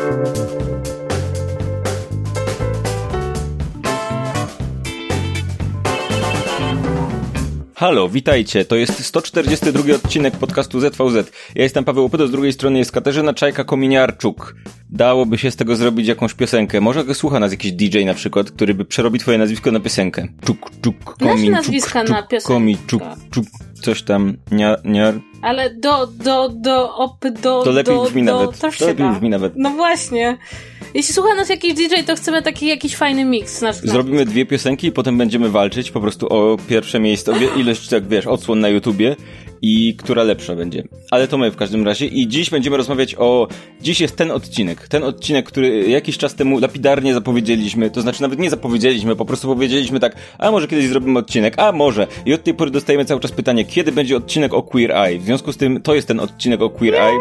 Thank you. Halo, witajcie. To jest 142 odcinek podcastu ZVZ. Ja jestem Paweł Opydo, z drugiej strony jest Katarzyna Czajka-Kominiarczuk. Dałoby się z tego zrobić jakąś piosenkę. Może słucha nas jakiś DJ na przykład, który by przerobił twoje nazwisko na piosenkę. Czuk, czuk, komin, nazwiska czuk, na czuk, piosenkę. komi, czuk, czuk, coś tam, niar, niar. Ale do, do, do, op, do, To lepiej do, brzmi do, nawet. To się lepiej da. brzmi nawet. No właśnie. Jeśli słucha nas jakiś DJ, to chcemy taki jakiś fajny miks. Nasz, Zrobimy dwie piosenki i potem będziemy walczyć po prostu o pierwsze miejsce, o ilość, tak wiesz, odsłon na YouTubie i która lepsza będzie. Ale to my w każdym razie i dziś będziemy rozmawiać o... Dziś jest ten odcinek. Ten odcinek, który jakiś czas temu lapidarnie zapowiedzieliśmy, to znaczy nawet nie zapowiedzieliśmy, po prostu powiedzieliśmy tak, a może kiedyś zrobimy odcinek, a może. I od tej pory dostajemy cały czas pytanie, kiedy będzie odcinek o Queer Eye. W związku z tym to jest ten odcinek o Queer Eye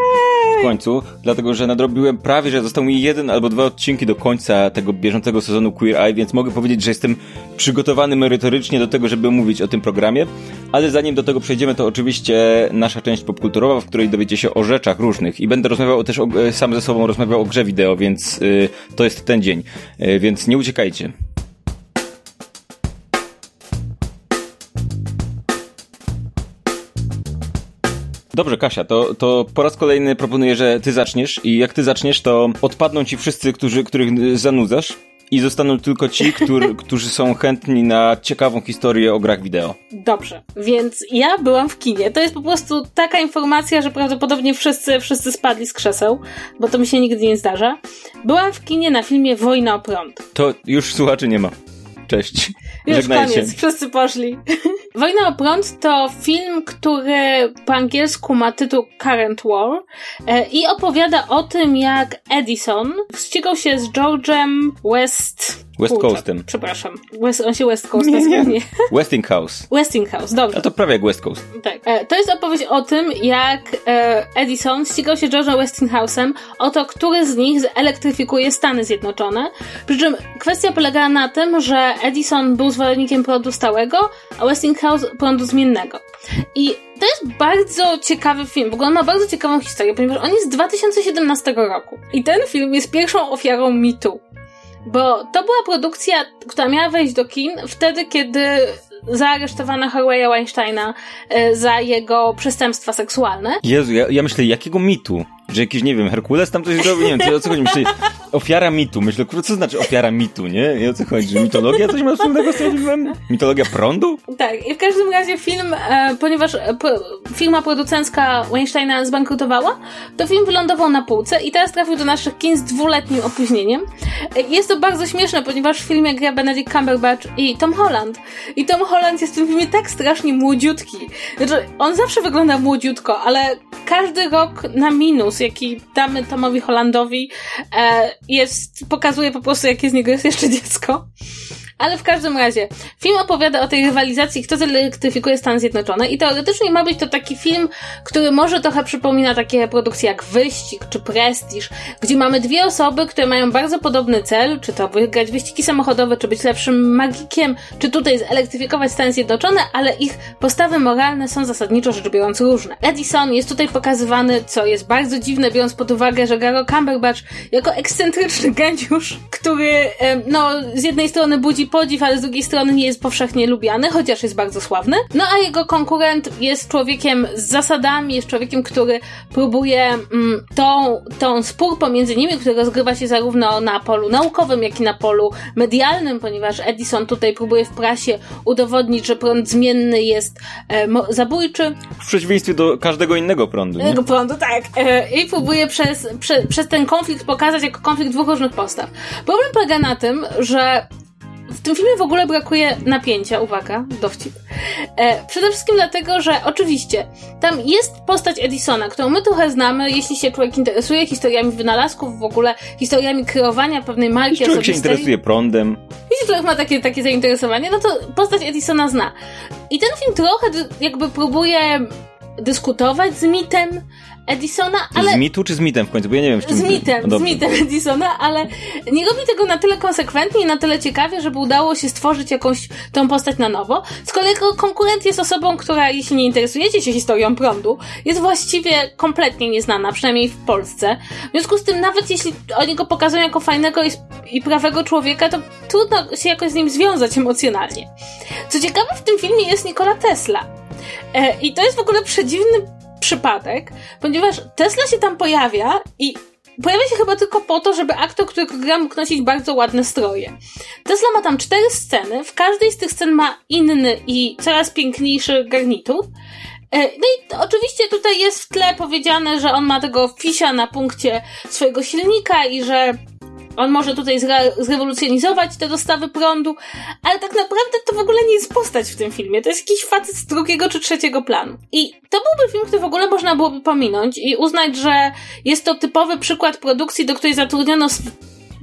w końcu, dlatego że nadrobiłem prawie, że został mi jeden albo dwa odcinki do końca tego bieżącego sezonu Queer Eye, więc mogę powiedzieć, że jestem przygotowany merytorycznie do tego, żeby mówić o tym programie, ale zanim do tego przejdziemy, to oczywiście nasza część popkulturowa, w której dowiecie się o rzeczach różnych. I będę rozmawiał też o, e, sam ze sobą rozmawiał o grze wideo, więc y, to jest ten dzień, Y, więc nie uciekajcie. Dobrze, Kasia, to, to po raz kolejny proponuję, że ty zaczniesz i jak ty zaczniesz, to odpadną ci wszyscy, którzy, których zanudzasz i zostaną tylko ci, którzy, którzy są chętni na ciekawą historię o grach wideo. Dobrze, więc ja byłam w kinie. To jest po prostu taka informacja, że prawdopodobnie wszyscy, wszyscy spadli z krzeseł, bo to mi się nigdy nie zdarza. Byłam w kinie na filmie Wojna o prąd. To już słuchaczy nie ma. Cześć. Już koniec, wszyscy poszli. Wojna o prąd to film, który po angielsku ma tytuł Current War e, i opowiada o tym, jak Edison ścigał się z George'em West... West Kurczę, Coastem. Przepraszam. West, on się West Coast nazywa? Nie. Westinghouse. Westinghouse, dobrze. A to prawie jak West Coast. Tak. E, To jest opowieść o tym, jak e, Edison ścigał się George'em Westinghouse'em o to, który z nich zelektryfikuje Stany Zjednoczone. Przy czym kwestia polegała na tym, że Edison był zwolennikiem prądu stałego, a Westinghouse prądu zmiennego. I to jest bardzo ciekawy film. W ogóle on ma bardzo ciekawą historię, ponieważ on jest z 2017 roku. I ten film jest pierwszą ofiarą mitu. Bo to była produkcja, która miała wejść do kin wtedy, kiedy zaaresztowano Harveya Weinsteina e, za jego przestępstwa seksualne. Jezu, ja, ja myślę, jakiego mitu? Że jakiś, nie wiem, Herkules tam coś zrobił, nie wiem, co, o co chodzi. Myślę, ofiara mitu. Myślę, kurwa, co znaczy ofiara mitu, nie? I o co chodzi? Że mitologia coś ma wspólnego z tym filmem? Mitologia prądu? Tak, i w każdym razie film, e, ponieważ e, firma producencka Weinsteina zbankrutowała, to film wylądował na półce i teraz trafił do naszych kin z dwuletnim opóźnieniem. E, Jest to bardzo śmieszne, ponieważ w filmie gra Benedict Cumberbatch i Tom Holland. I Tom Holland jest w tym filmie tak strasznie młodziutki. Znaczy, on zawsze wygląda młodziutko, ale każdy rok na minus, jaki damy Tomowi Hollandowi, e, jest, pokazuje po prostu, jakie z niego jest jeszcze dziecko. Ale w każdym razie, film opowiada o tej rywalizacji, kto zelektryfikuje Stany Zjednoczone i teoretycznie ma być to taki film, który może trochę przypomina takie produkcje jak Wyścig czy Prestiż, gdzie mamy dwie osoby, które mają bardzo podobny cel, czy to wygrać wyścigi samochodowe, czy być lepszym magikiem, czy tutaj zelektryfikować Stany Zjednoczone, ale ich postawy moralne są zasadniczo rzecz biorąc różne. Edison jest tutaj pokazywany, co jest bardzo dziwne, biorąc pod uwagę, że Garo Cumberbatch jako ekscentryczny geniusz, który no z jednej strony budzi podziw, ale z drugiej strony nie jest powszechnie lubiany, chociaż jest bardzo sławny. No a jego konkurent jest człowiekiem z zasadami, jest człowiekiem, który próbuje mm, tą, tą spór pomiędzy nimi, który rozgrywa się zarówno na polu naukowym, jak i na polu medialnym, ponieważ Edison tutaj próbuje w prasie udowodnić, że prąd zmienny jest e, zabójczy, W przeciwieństwie do każdego innego prądu, nie? prądu, tak. E, I próbuje przez, prze, przez ten konflikt pokazać jako konflikt dwóch różnych postaw. Problem polega na tym, że w tym filmie w ogóle brakuje napięcia, uwaga, dowcip. E, przede wszystkim dlatego, że oczywiście tam jest postać Edisona, którą my trochę znamy, jeśli się człowiek interesuje historiami wynalazków, w ogóle historiami kreowania pewnej marki Jeśli człowiek się interesuje prądem, Jeśli człowiek ma takie, takie zainteresowanie, no to postać Edisona zna. I ten film trochę jakby próbuje dyskutować z mitem, Edisona, ale... Z mitu czy z mitem w końcu? Bo ja nie wiem. Z mitem, no z mitem Edisona, ale nie robi tego na tyle konsekwentnie i na tyle ciekawie, żeby udało się stworzyć jakąś tą postać na nowo. Z kolei konkurent jest osobą, która, jeśli nie interesujecie się historią prądu, jest właściwie kompletnie nieznana, przynajmniej w Polsce. W związku z tym, nawet jeśli oni go pokazują jako fajnego i, i prawego człowieka, to trudno się jakoś z nim związać emocjonalnie. Co ciekawe, w tym filmie jest Nikola Tesla. E, I to jest w ogóle przedziwny przypadek, ponieważ Tesla się tam pojawia i pojawia się chyba tylko po to, żeby aktor, którego gra, mógł nosić bardzo ładne stroje. Tesla ma tam cztery sceny, w każdej z tych scen ma inny i coraz piękniejszy garnitur. E, no i oczywiście tutaj jest w tle powiedziane, że on ma tego fisia na punkcie swojego silnika i że on może tutaj zre zrewolucjonizować te dostawy prądu, ale tak naprawdę to w ogóle nie jest postać w tym filmie. To jest jakiś facet z drugiego czy trzeciego planu. I to byłby film, który w ogóle można byłoby pominąć i uznać, że jest to typowy przykład produkcji, do której zatrudniono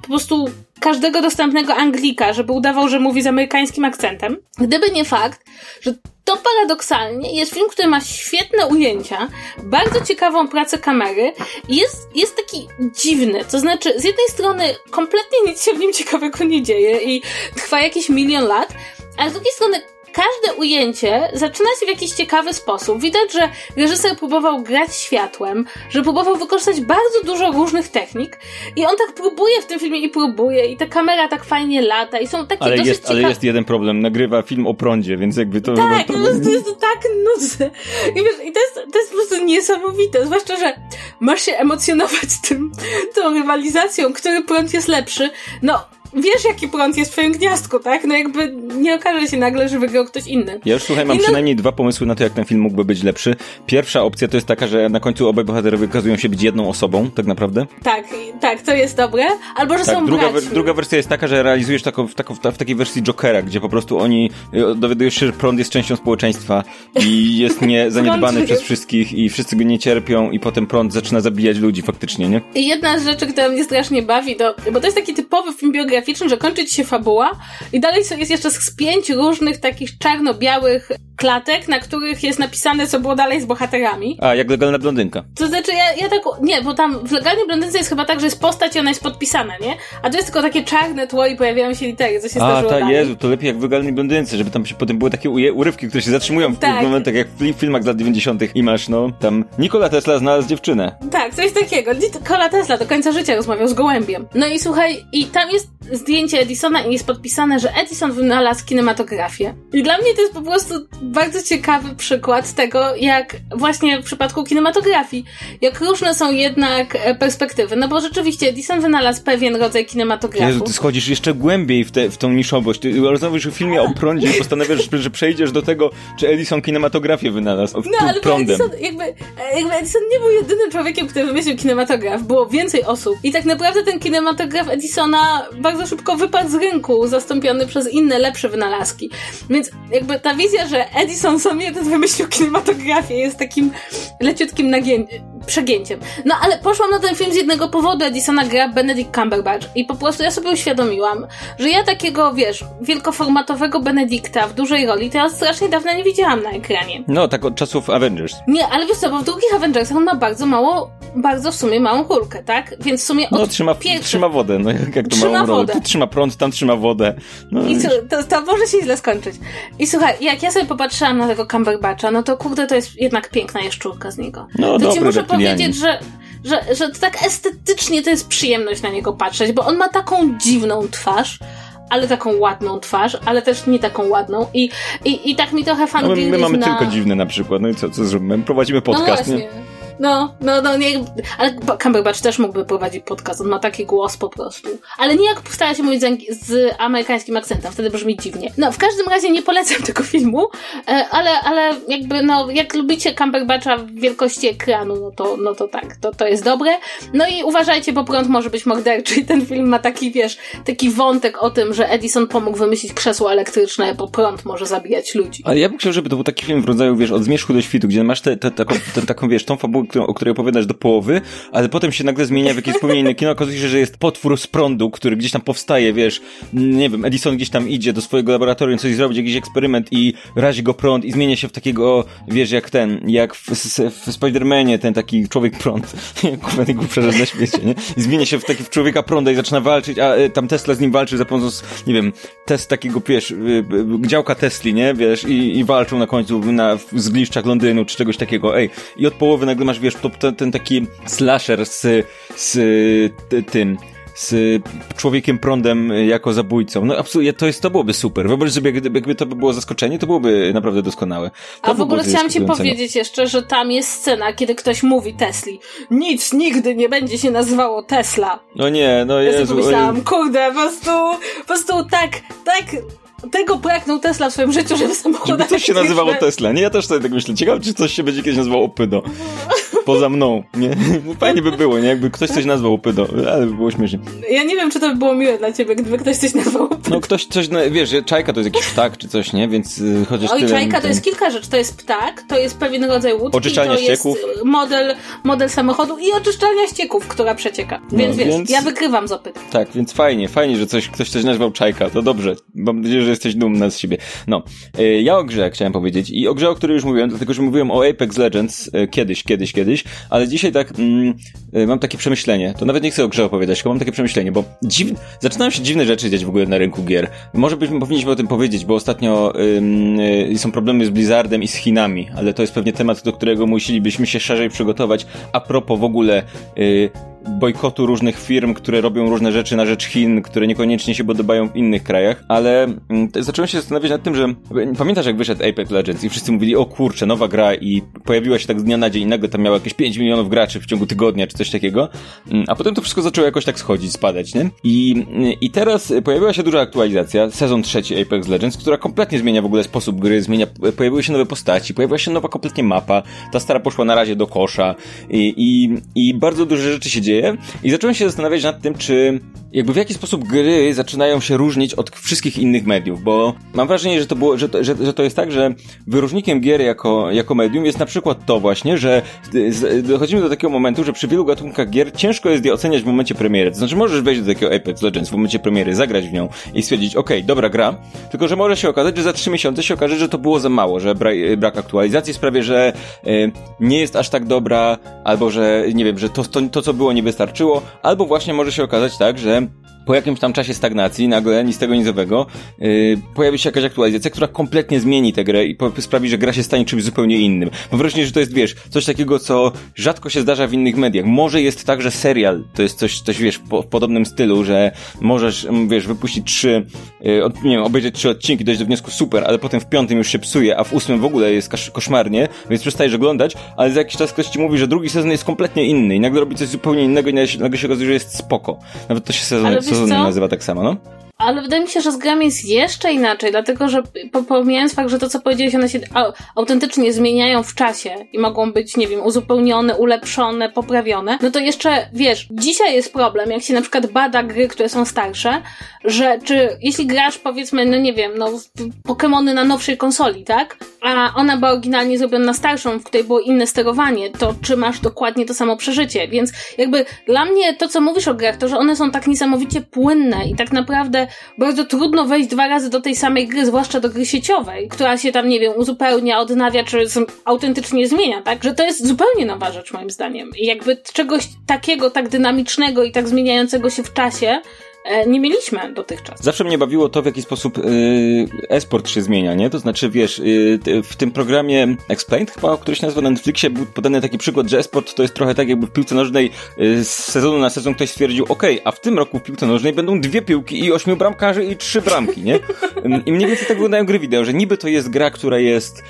po prostu każdego dostępnego Anglika, żeby udawał, że mówi z amerykańskim akcentem. Gdyby nie fakt, że to paradoksalnie jest film, który ma świetne ujęcia, bardzo ciekawą pracę kamery i jest, jest taki dziwny. To znaczy, z jednej strony kompletnie nic się w nim ciekawego nie dzieje i trwa jakiś milion lat, a z drugiej strony każde ujęcie zaczyna się w jakiś ciekawy sposób. Widać, że reżyser próbował grać światłem, że próbował wykorzystać bardzo dużo różnych technik i on tak próbuje w tym filmie i próbuje i ta kamera tak fajnie lata i są takie ale dosyć jest, ciekawe... Ale jest jeden problem, nagrywa film o prądzie, więc jakby to... Tak, to... to jest tak nudne. I, wiesz, i to, jest, to jest po prostu niesamowite, zwłaszcza, że masz się emocjonować tym, tą rywalizacją, który prąd jest lepszy. No, wiesz, jaki prąd jest w twoim gniazdku, tak? No jakby nie okaże się nagle, że wygrał ktoś inny. Ja już słuchaj, mam no... przynajmniej dwa pomysły na to, jak ten film mógłby być lepszy. Pierwsza opcja to jest taka, że na końcu obaj bohaterowie okazują się być jedną osobą, tak naprawdę. Tak, tak, to jest dobre. Albo, że tak, są druga, braćmi. druga wersja jest taka, że realizujesz taką, w, taką, w takiej wersji Jokera, gdzie po prostu oni y, dowiadujesz się, że prąd jest częścią społeczeństwa i jest nie zaniedbany przez wszystkich i wszyscy go nie cierpią i potem prąd zaczyna zabijać ludzi faktycznie, nie? I jedna z rzeczy, która mnie strasznie bawi, to, bo to jest taki typowy film biograficzny, że kończy ci się fabuła i dalej jest jeszcze z pięć różnych takich czarno-białych klatek, na których jest napisane, co było dalej z bohaterami. A, jak legalna blondynka. To znaczy, ja, ja tak, nie, bo tam w legalnej blondynce jest chyba tak, że jest postać i ona jest podpisana, nie? A to jest tylko takie czarne tło i pojawiają się litery, co się A, zdarzyło ta, dalej. Jezu, to lepiej jak w legalnej blondynce, żeby tam się potem były takie urywki, które się zatrzymują w Tak. tych momentach, jak w filmach z lat 90. i masz, no, tam Nikola Tesla znalazł dziewczynę. Tak, coś takiego. Nikola Tesla do końca życia rozmawiał z gołębiem. No i słuchaj, i tam jest zdjęcie Edisona i jest podpisane, że Edison wynalazł kinematografię. I dla mnie to jest po prostu bardzo ciekawy przykład tego, jak właśnie w przypadku kinematografii, jak różne są jednak e, perspektywy. No bo rzeczywiście Edison wynalazł pewien rodzaj kinematografu. Jezu, ty schodzisz jeszcze głębiej w, te, w tą niszowość. Ty rozmawiasz o filmie o prądzie i postanawiasz, że przejdziesz do tego, czy Edison kinematografię wynalazł No, ale prądem. Edison, jakby, e, jakby Edison nie był jedynym człowiekiem, który wymyślił kinematograf. Było więcej osób. I tak naprawdę ten kinematograf Edisona bardzo szybko wypadł z rynku, zastąpiony przez inne, lepsze wynalazki. Więc jakby ta wizja, że Edison sam jeden wymyślił kinematografię jest takim leciutkim nagię- przegięciem. No ale poszłam na ten film z jednego powodu. Edisona gra Benedict Cumberbatch i po prostu ja sobie uświadomiłam, że ja takiego, wiesz, wielkoformatowego Benedicta w dużej roli to ja strasznie dawno nie widziałam na ekranie. No, tak od czasów Avengers. Nie, ale wiesz co, bo w drugich Avengersach on ma bardzo mało, bardzo w sumie małą kulkę, tak? Więc w sumie od No, trzyma, pierwszych... trzyma wodę, no jak, jak to Trzyma małą rolę. wodę. Tu trzyma prąd, tam trzyma wodę. No, I co, to, to może się źle skończyć. I słuchaj, jak ja sobie popatrzyłam na tego Cumberbatcha, no to kurde, to jest jednak piękna jaszczurka z niego. No, to ci dobry muszę reptilianin. Powiedzieć, że, że, że tak estetycznie to jest przyjemność na niego patrzeć, bo on ma taką dziwną twarz, ale taką ładną twarz, ale też nie taką ładną i, i, i tak mi trochę no, fangirl my, my mamy na... tylko dziwne na przykład. No i co, co zrobimy? Prowadzimy No podcast, właśnie. nie? No, no, no, nie, ale Cumberbatch też mógłby prowadzić podcast, on ma taki głos po prostu. Ale nie jak stara się mówić z, z amerykańskim akcentem, wtedy brzmi dziwnie. No, w każdym razie nie polecam tego filmu, e, ale, ale jakby, no, jak lubicie Cumberbatcha w wielkości ekranu, no to, no to tak, to, to jest dobre. No i uważajcie, bo prąd może być morderczy i ten film ma taki, wiesz, taki wątek o tym, że Edison pomógł wymyślić krzesło elektryczne, bo prąd może zabijać ludzi. Ale ja bym chciał, żeby to był taki film w rodzaju, wiesz, od zmierzchu do świtu, gdzie masz te, te, taką, te, taką, wiesz, tą fabułę, o której opowiadasz do połowy, ale potem się nagle zmienia w jakieś zupełnie inne kino, okazuje się, że jest potwór z prądu, który gdzieś tam powstaje, wiesz, nie wiem, Edison gdzieś tam idzie do swojego laboratorium coś zrobić, jakiś eksperyment i razi go prąd i zmienia się w takiego, wiesz, jak ten, jak w, w Spider-Manie ten taki człowiek prąd, kurwa, najgłupsza rzecz na świecie, nie? I zmienia się w taki w człowieka prąda i zaczyna walczyć, a e, tam Tesla z nim walczy za pomocą, nie wiem, test takiego, wiesz, y, y, działka Tesli, nie? Wiesz, i, i walczą na końcu na w zgliszczach Londynu czy czegoś takiego, ej. I od połowy nagle masz, wiesz, to, ten, ten taki slasher z, z tym, z człowiekiem prądem jako zabójcą. No absolutnie, to jest, to byłoby super. Wyobraź sobie, jakby to by było zaskoczenie, to byłoby naprawdę doskonałe. To A w ogóle chciałam ci powiedzieć jeszcze, że tam jest scena, kiedy ktoś mówi Tesli. Nic nigdy nie będzie się nazywało Tesla. No nie, no ja Jezu. Ja pomyślałam, kurde, po prostu, po prostu tak, tak tego pragnął Tesla w swoim życiu, żeby samochodach... Żeby coś się nazywało Tesla, nie? Ja też sobie tak myślę. Ciekawe, czy coś się będzie kiedyś nazywało Opydo. Poza mną, nie? Fajnie by było, nie? Jakby ktoś coś nazwał Opydo, ale by było śmiesznie. Ja nie wiem, czy to by było miłe dla ciebie, gdyby ktoś coś nazwał Opydo. No ktoś coś, no, wiesz, czajka to jest jakiś ptak czy coś, nie? Więc y, chociaż Oj, tyle, czajka to jest kilka rzeczy. To jest ptak, to jest pewien rodzaj łódki, Oczyszczalnia to ścieków. jest model, model samochodu i oczyszczalnia ścieków, która przecieka. Więc No, wiesz, więc- ja wykrywam z opyt. Tak, więc fajnie, fajnie, że coś, ktoś coś nazwał czajka, to dobrze. Mam nadzieję, że jesteś dumna z siebie. No, e, ja o grze chciałem powiedzieć i o grze, o której już mówiłem, dlatego, że mówiłem o Apex Legends e, kiedyś, kiedyś, kiedyś, ale dzisiaj tak mm, e, mam takie przemyślenie, to nawet nie chcę o grze opowiadać, tylko mam takie przemyślenie, bo dziw... zaczynają się dziwne rzeczy dziać w ogóle na rynku gier. Może byśmy powinniśmy o tym powiedzieć, bo ostatnio ym, y, są problemy z Blizzardem i z Chinami, ale to jest pewnie temat, do którego musielibyśmy się szerzej przygotować a propos w ogóle y, bojkotu różnych firm, które robią różne rzeczy na rzecz Chin, które niekoniecznie się podobają w innych krajach, ale mm, zacząłem się zastanawiać nad tym, że pamiętasz jak wyszedł Apex Legends i wszyscy mówili, o kurczę, nowa gra i pojawiła się tak z dnia na dzień nagle tam miała jakieś 5 milionów graczy w ciągu tygodnia czy coś takiego, Mm, a potem to wszystko zaczęło jakoś tak schodzić, spadać, nie? I, i teraz pojawiła się duża aktualizacja, sezon trzeci Apex Legends, która kompletnie zmienia w ogóle sposób gry, zmienia, pojawiły się nowe postaci, pojawiła się nowa kompletnie mapa, ta stara poszła na razie do kosza i, i, i bardzo dużo rzeczy się dzieje i zacząłem się zastanawiać nad tym, czy jakby w jaki sposób gry zaczynają się różnić od wszystkich innych mediów, bo mam wrażenie, że to było, że to, że, że to jest tak, że wyróżnikiem gier jako, jako medium jest na przykład to właśnie, że dochodzimy do takiego momentu, że przy wielu gatunkach gier ciężko jest je oceniać w momencie premiery. To znaczy możesz wejść do takiego Apex Legends w momencie premiery, zagrać w nią i stwierdzić, okej, dobra gra, tylko że może się okazać, że za trzy miesiące się okaże, że to było za mało, że bra brak aktualizacji sprawia, że y, nie jest aż tak dobra, albo że, nie wiem, że to, to, to co było nie wystarczyło, albo właśnie może się okazać tak, że po jakimś tam czasie stagnacji, nagle nic tego nizowego, yy, pojawi się jakaś aktualizacja, która kompletnie zmieni tę grę i sprawi, że gra się stanie czymś zupełnie innym. Mam wrażenie, że to jest, wiesz, coś takiego, co rzadko się zdarza w innych mediach. Może jest tak, że serial to jest coś, coś wiesz, po, w podobnym stylu, że możesz, mm, wiesz, wypuścić trzy, yy, nie wiem, obejrzeć trzy odcinki, dojść do wniosku super, ale potem w piątym już się psuje, a w ósmym w ogóle jest koszmarnie, więc przestajesz oglądać, ale za jakiś czas ktoś ci mówi, że drugi sezon jest kompletnie inny i nagle robi coś zupełnie innego i nagle się okazuje, że jest spoko. Nawet to się sezon, Ale wiesz sezon co? nazywa tak samo, no? Ale wydaje mi się, że z grami jest jeszcze inaczej, dlatego że po- pomijając fakt, że to, co powiedziałeś, one się au- autentycznie zmieniają w czasie i mogą być, nie wiem, uzupełnione, ulepszone, poprawione, no to jeszcze, wiesz, dzisiaj jest problem, jak się na przykład bada gry, które są starsze, że czy jeśli grasz, powiedzmy, no nie wiem, no Pokemony na nowszej konsoli, tak? A ona była oryginalnie zrobiona na starszą, w której było inne sterowanie, to czy masz dokładnie to samo przeżycie? Więc jakby dla mnie to, co mówisz o grach, to, że one są tak niesamowicie płynne i tak naprawdę bardzo trudno wejść dwa razy do tej samej gry, zwłaszcza do gry sieciowej, która się tam, nie wiem, uzupełnia, odnawia, czy autentycznie zmienia, tak? Że to jest zupełnie nowa rzecz, moim zdaniem. I jakby czegoś takiego, tak dynamicznego i tak zmieniającego się w czasie, nie mieliśmy dotychczas. Zawsze mnie bawiło to, w jaki sposób yy, e-sport się zmienia, nie? To znaczy, wiesz, ty- w tym programie Explained, chyba, który się nazywa na Netflixie, był podany taki przykład, że e-sport to jest trochę tak, jakby w piłce nożnej yy, z sezonu na sezon ktoś stwierdził, okej, a w tym roku w piłce nożnej będą dwie piłki i ośmiu bramkarzy i trzy bramki, nie? I mniej więcej tak wyglądają gry wideo, że niby to jest gra, która jest,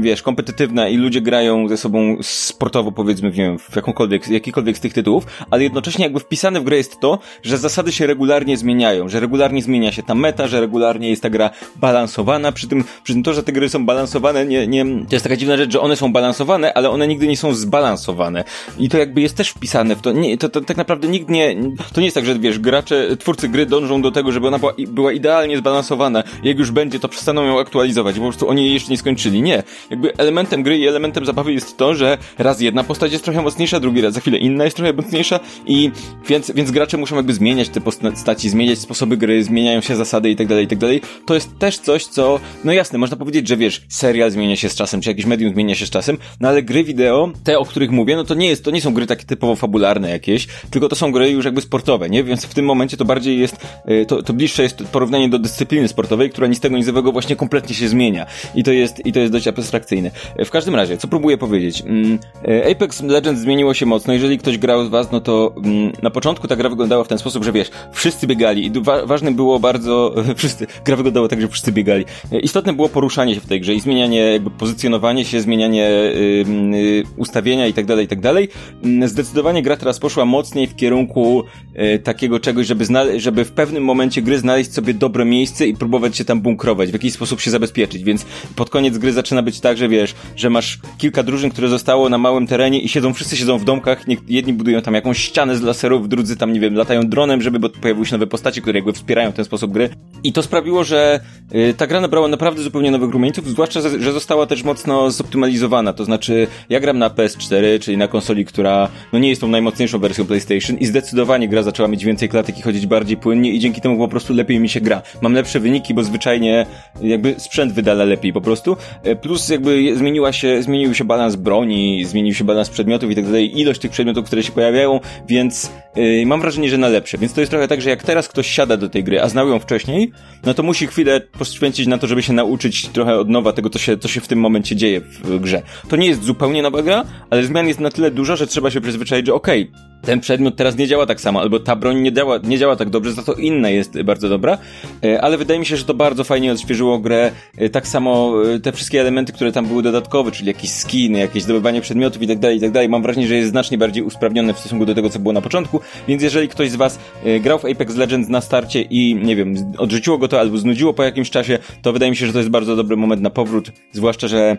wiesz, kompetytywna i ludzie grają ze sobą sportowo, powiedzmy, w jakąkolwiek, jakikolwiek z tych tytułów, ale jednocześnie jakby wpisane w grę jest to, że zasady się regularnie zmieniają, że regularnie zmienia się ta meta, że regularnie jest ta gra balansowana, przy tym, przy tym to, że te gry są balansowane, nie, nie, to jest taka dziwna rzecz, że one są balansowane, ale one nigdy nie są zbalansowane. I to jakby jest też wpisane w to. Nie, to, to tak naprawdę nikt nie, to nie jest tak, że wiesz, gracze, twórcy gry dążą do tego, żeby ona była, była idealnie zbalansowana. Jak już będzie, to przestaną ją aktualizować, bo po prostu oni jej jeszcze nie skończyli. Nie. Jakby elementem gry i elementem zabawy jest to, że raz jedna postać jest trochę mocniejsza, drugi raz za chwilę inna jest trochę mocniejsza i więc, więc gracze muszą jakby zmieniać te postaci, zmieniać sposoby gry, zmieniają się zasady i tak dalej, i tak. To jest też coś, co, no jasne, można powiedzieć, że wiesz, serial zmienia się z czasem, czy jakieś medium zmienia się z czasem, no ale gry wideo, te, o których mówię, no to nie jest, to nie są gry takie typowo fabularne jakieś, tylko to są gry już jakby sportowe, nie? Więc w tym momencie to bardziej jest, y, to, to bliższe jest porównanie do dyscypliny sportowej, która nic tego nic właśnie kompletnie się zmienia. I to jest, i to jest dość abstrakcyjne. W każdym razie, co próbuję powiedzieć? Mm, y, Apex Legends zmieniło się mocno. Jeżeli ktoś grał z was, no to mm, na początku ta gra wyglądała w ten sposób, że wiesz, wszyscy biegali i wa ważne było bardzo, wszyscy, gra wyglądała tak, że wszyscy biegali. Istotne było poruszanie się w tej grze i zmienianie, jakby pozycjonowanie się, zmienianie yy, ustawienia i tak dalej, i tak dalej. Mm, zdecydowanie gra teraz poszła mocniej w kierunku yy, takiego czegoś, żeby, żeby w pewnym momencie gry znaleźć sobie dobre miejsce i próbować się tam bunkrować, w jakiś sposób się zabezpieczyć, więc pod koniec gry zaczyna być tak, że wiesz, że masz kilka drużyn, które zostało na małym terenie i siedzą, wszyscy siedzą w domkach, jedni budują tam jakąś ścianę z laserów, drudzy tam, nie wiem, latają dronem, żeby, bo pojawiły się nowe postaci, które jakby wspierają ten sposób gry. I to sprawiło, że yy, ta gra nabrała naprawdę zupełnie nowych rumieńców, zwłaszcza, że została też mocno zoptymalizowana, to znaczy ja gram na PS4, czyli na konsoli, która no nie jest tą najmocniejszą wersją PlayStation i zdecydowanie gra zaczęła mieć więcej klatek i chodzić bardziej płynnie i dzięki temu po prostu lepiej mi się gra. Mam lepsze wyniki, bo zwyczajnie jakby sprzęt wydala lepiej po prostu. E, plus jakby zmieniła się, zmienił się balans broni, zmienił się balans przedmiotów i tak dalej, ilość tych przedmiotów, które się pojawiają, więc yy, mam wrażenie, że na lepsze. Więc to jest trochę tak, że jak teraz ktoś siada do tej gry, a znał ją wcześniej, no to musi chwilę poświęcić na to, żeby się nauczyć trochę od nowa tego, co się, co się w tym momencie dzieje w grze. To nie jest zupełnie nowa gra, ale zmian jest na tyle dużo, że trzeba się przyzwyczaić, że okej, okay, ten przedmiot teraz nie działa tak samo, albo ta broń nie działa, nie działa tak dobrze, za to inna jest bardzo dobra, e, ale wydaje mi się, że to bardzo fajnie odświeżyło grę. E, tak samo e, te wszystkie elementy, które tam były dodatkowe, czyli jakieś skiny, jakieś zdobywanie przedmiotów i tak dalej, i tak dalej, mam wrażenie, że jest znacznie bardziej usprawnione w stosunku do tego, co było na początku, więc jeżeli ktoś z was grał w Apex Legends na starcie i, nie wiem, odrzuciło go to albo znudziło po jakimś czasie, to wydaje mi się, że to jest bardzo dobry moment na powrót, zwłaszcza, że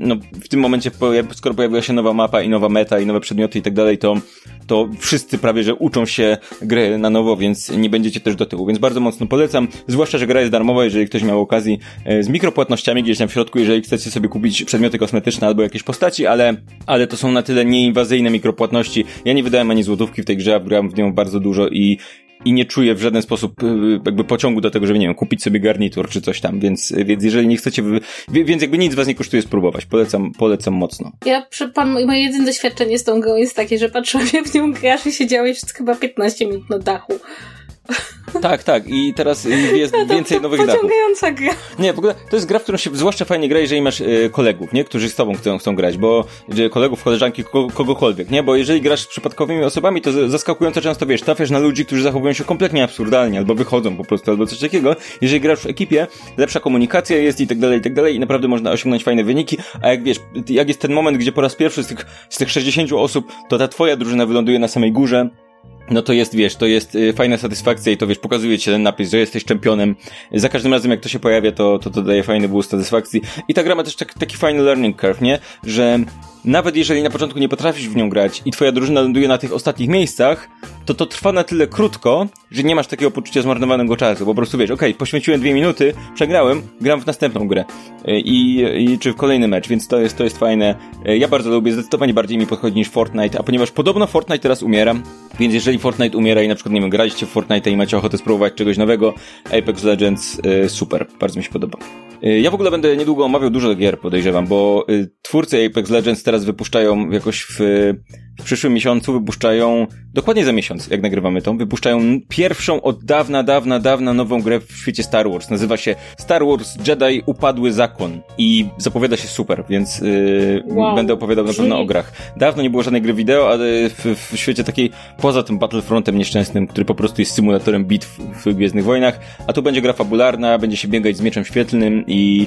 no, w tym momencie, skoro pojawiła się nowa mapa i nowa meta i nowe przedmioty i tak dalej, to to wszyscy prawie, że uczą się gry na nowo, więc nie będziecie też do tyłu. Więc bardzo mocno polecam, zwłaszcza, że gra jest darmowa, jeżeli ktoś miał okazji e, z mikropłatnościami gdzieś tam w środku, jeżeli chcecie sobie kupić przedmioty kosmetyczne albo jakieś postaci, ale, ale to są na tyle nieinwazyjne mikropłatności. Ja nie wydałem ani złotówki w tej grze, a grałem w nią bardzo dużo i i nie czuję w żaden sposób y, jakby pociągu do tego, żeby, nie wiem, kupić sobie garnitur czy coś tam, więc, więc jeżeli nie chcecie, więc jakby nic was nie kosztuje spróbować, polecam, polecam mocno. Ja, pan, moje jedyne doświadczenie z tą grą jest takie, że patrzyłam jak w nią grasz i siedziałeś chyba 15 minut na dachu. Tak, tak. I teraz jest no więcej nowych dachów. Pociągająca gra. Nie, w ogóle to jest gra, w którą się zwłaszcza fajnie gra, jeżeli masz e, kolegów, nie? Którzy z tobą chcą, chcą grać, bo kolegów, koleżanki, kogo, kogokolwiek, nie? Bo jeżeli grasz z przypadkowymi osobami, to zaskakująco często, wiesz, trafiasz na ludzi, którzy zachowują się kompletnie absurdalnie, albo wychodzą po prostu, albo coś takiego. Jeżeli grasz w ekipie, lepsza komunikacja jest i tak dalej, i tak dalej i naprawdę można osiągnąć fajne wyniki, a jak wiesz, jak jest ten moment, gdzie po raz pierwszy z tych, z tych 60 osób, to ta twoja drużyna wyląduje na samej górze, no to jest, wiesz, to jest y, fajna satysfakcja i to, wiesz, pokazuje ci ten napis, że jesteś czempionem. Za każdym razem, jak to się pojawia, to, to, to daje fajny boost satysfakcji. I ta gra ma też tak, taki fajny learning curve, nie? Że nawet jeżeli na początku nie potrafisz w nią grać i twoja drużyna ląduje na tych ostatnich miejscach, to to trwa na tyle krótko, że nie masz takiego poczucia zmarnowanego czasu. Po prostu wiesz, okej, okay, poświęciłem dwie minuty, przegrałem, gram w następną grę. Y, I, i czy w kolejny mecz, więc to jest, to jest fajne. Y, ja bardzo lubię, zdecydowanie bardziej mi podchodzi niż Fortnite, a ponieważ podobno Fortnite teraz umiera, więc jeżeli Fortnite umiera i na przykład, nie wiem, graliście w Fortnite i macie ochotę spróbować czegoś nowego, Apex Legends, y, super, bardzo mi się podoba. Y, ja w ogóle będę niedługo omawiał dużo gier, podejrzewam, bo y, twórcy Apex Legends teraz wypuszczają jakoś w, w przyszłym miesiącu, wypuszczają, dokładnie za miesiąc, jak nagrywamy tą, wypuszczają pierwszą od dawna, dawna, dawna nową grę w świecie Star Wars. Nazywa się Star Wars Jedi Upadły Zakon i zapowiada się super, więc yy, wow. będę opowiadał na pewno o grach. Dawno nie było żadnej gry wideo, ale w, w świecie takiej, poza tym Battlefrontem nieszczęsnym, który po prostu jest symulatorem bitw w Gwiezdnych Wojnach, a tu będzie gra fabularna, będzie się biegać z mieczem świetlnym i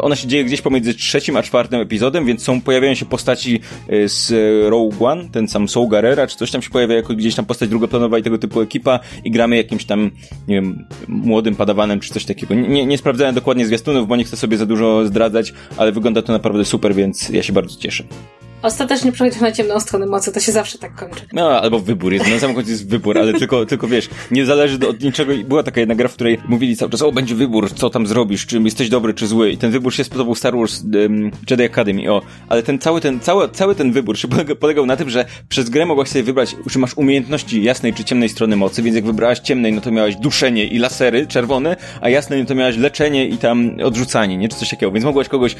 ona się dzieje gdzieś pomiędzy trzecim a czwartym epizodem, więc są, pojawiają się postaci e, z Rogue One, ten sam Saul Gerrera, czy coś tam się pojawia jako gdzieś tam postać drugoplanowa i tego typu ekipa i gramy jakimś tam, nie wiem, młodym padawanem, czy coś takiego. Nie, nie sprawdzałem dokładnie zwiastunów, bo nie chcę sobie za dużo zdradzać, ale wygląda to naprawdę super, więc ja się bardzo cieszę ostatecznie przechodzisz na ciemną stronę mocy, to się zawsze tak kończy. No, albo wybór jest, na samym końcu jest wybór, ale tylko, tylko wiesz, nie zależy od niczego. Była taka jedna gra, w której mówili cały czas, o, będzie wybór, co tam zrobisz, czy jesteś dobry, czy zły. I ten wybór się spodobał Star Wars um, Jedi Academy, o. Ale ten cały ten, cały, cały ten wybór się polegał na tym, że przez grę mogłaś sobie wybrać, czy masz umiejętności jasnej czy ciemnej strony mocy, więc jak wybrałaś ciemnej, no to miałaś duszenie i lasery czerwone, a jasnej, no to miałaś leczenie i tam odrzucanie, nie? Czy coś takiego. Więc mogłaś kogoś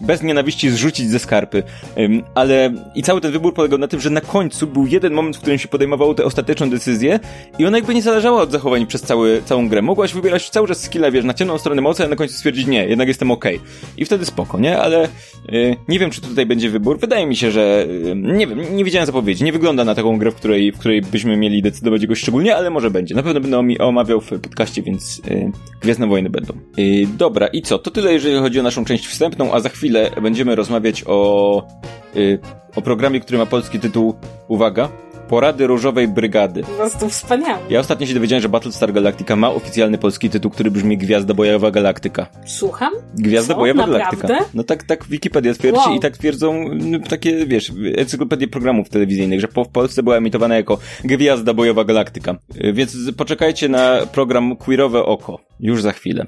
bez nienawiści zrzucić ze skarpy. Ale i cały ten wybór polegał na tym, że na końcu był jeden moment, w którym się podejmowało tę ostateczną decyzję i ona jakby nie zależała od zachowań przez cały, całą grę. Mogłaś wybierać cały czas skilla, wiesz, na ciemną stronę mocy, a na końcu stwierdzić nie, jednak jestem okej. Okay. I wtedy spoko, nie? Ale yy, nie wiem, czy tutaj będzie wybór. Wydaje mi się, że yy, nie wiem, nie widziałem zapowiedzi. Nie wygląda na taką grę, w której, w której byśmy mieli decydować jakoś szczególnie, ale może będzie. Na pewno będę omawiał w podcaście, więc yy, Gwiezdne Wojny będą. Yy, dobra, i co? To tyle, jeżeli chodzi o naszą część wstępną, a za chwilę będziemy rozmawiać o yy, o programie, który ma polski tytuł, uwaga, Porady Różowej Brygady. Po prostu wspaniały. Ja ostatnio się dowiedziałem, że Battlestar Galactica ma oficjalny polski tytuł, który brzmi Gwiazda Bojowa Galaktyka. Słucham? Gwiazda Co? Bojowa Naprawdę? Galaktyka. No tak, tak Wikipedia twierdzi wow. i tak twierdzą no, takie, wiesz, encyklopedie programów telewizyjnych, że po, w Polsce była emitowana jako Gwiazda Bojowa Galaktyka. Więc poczekajcie na program Queerowe Oko. Już za chwilę.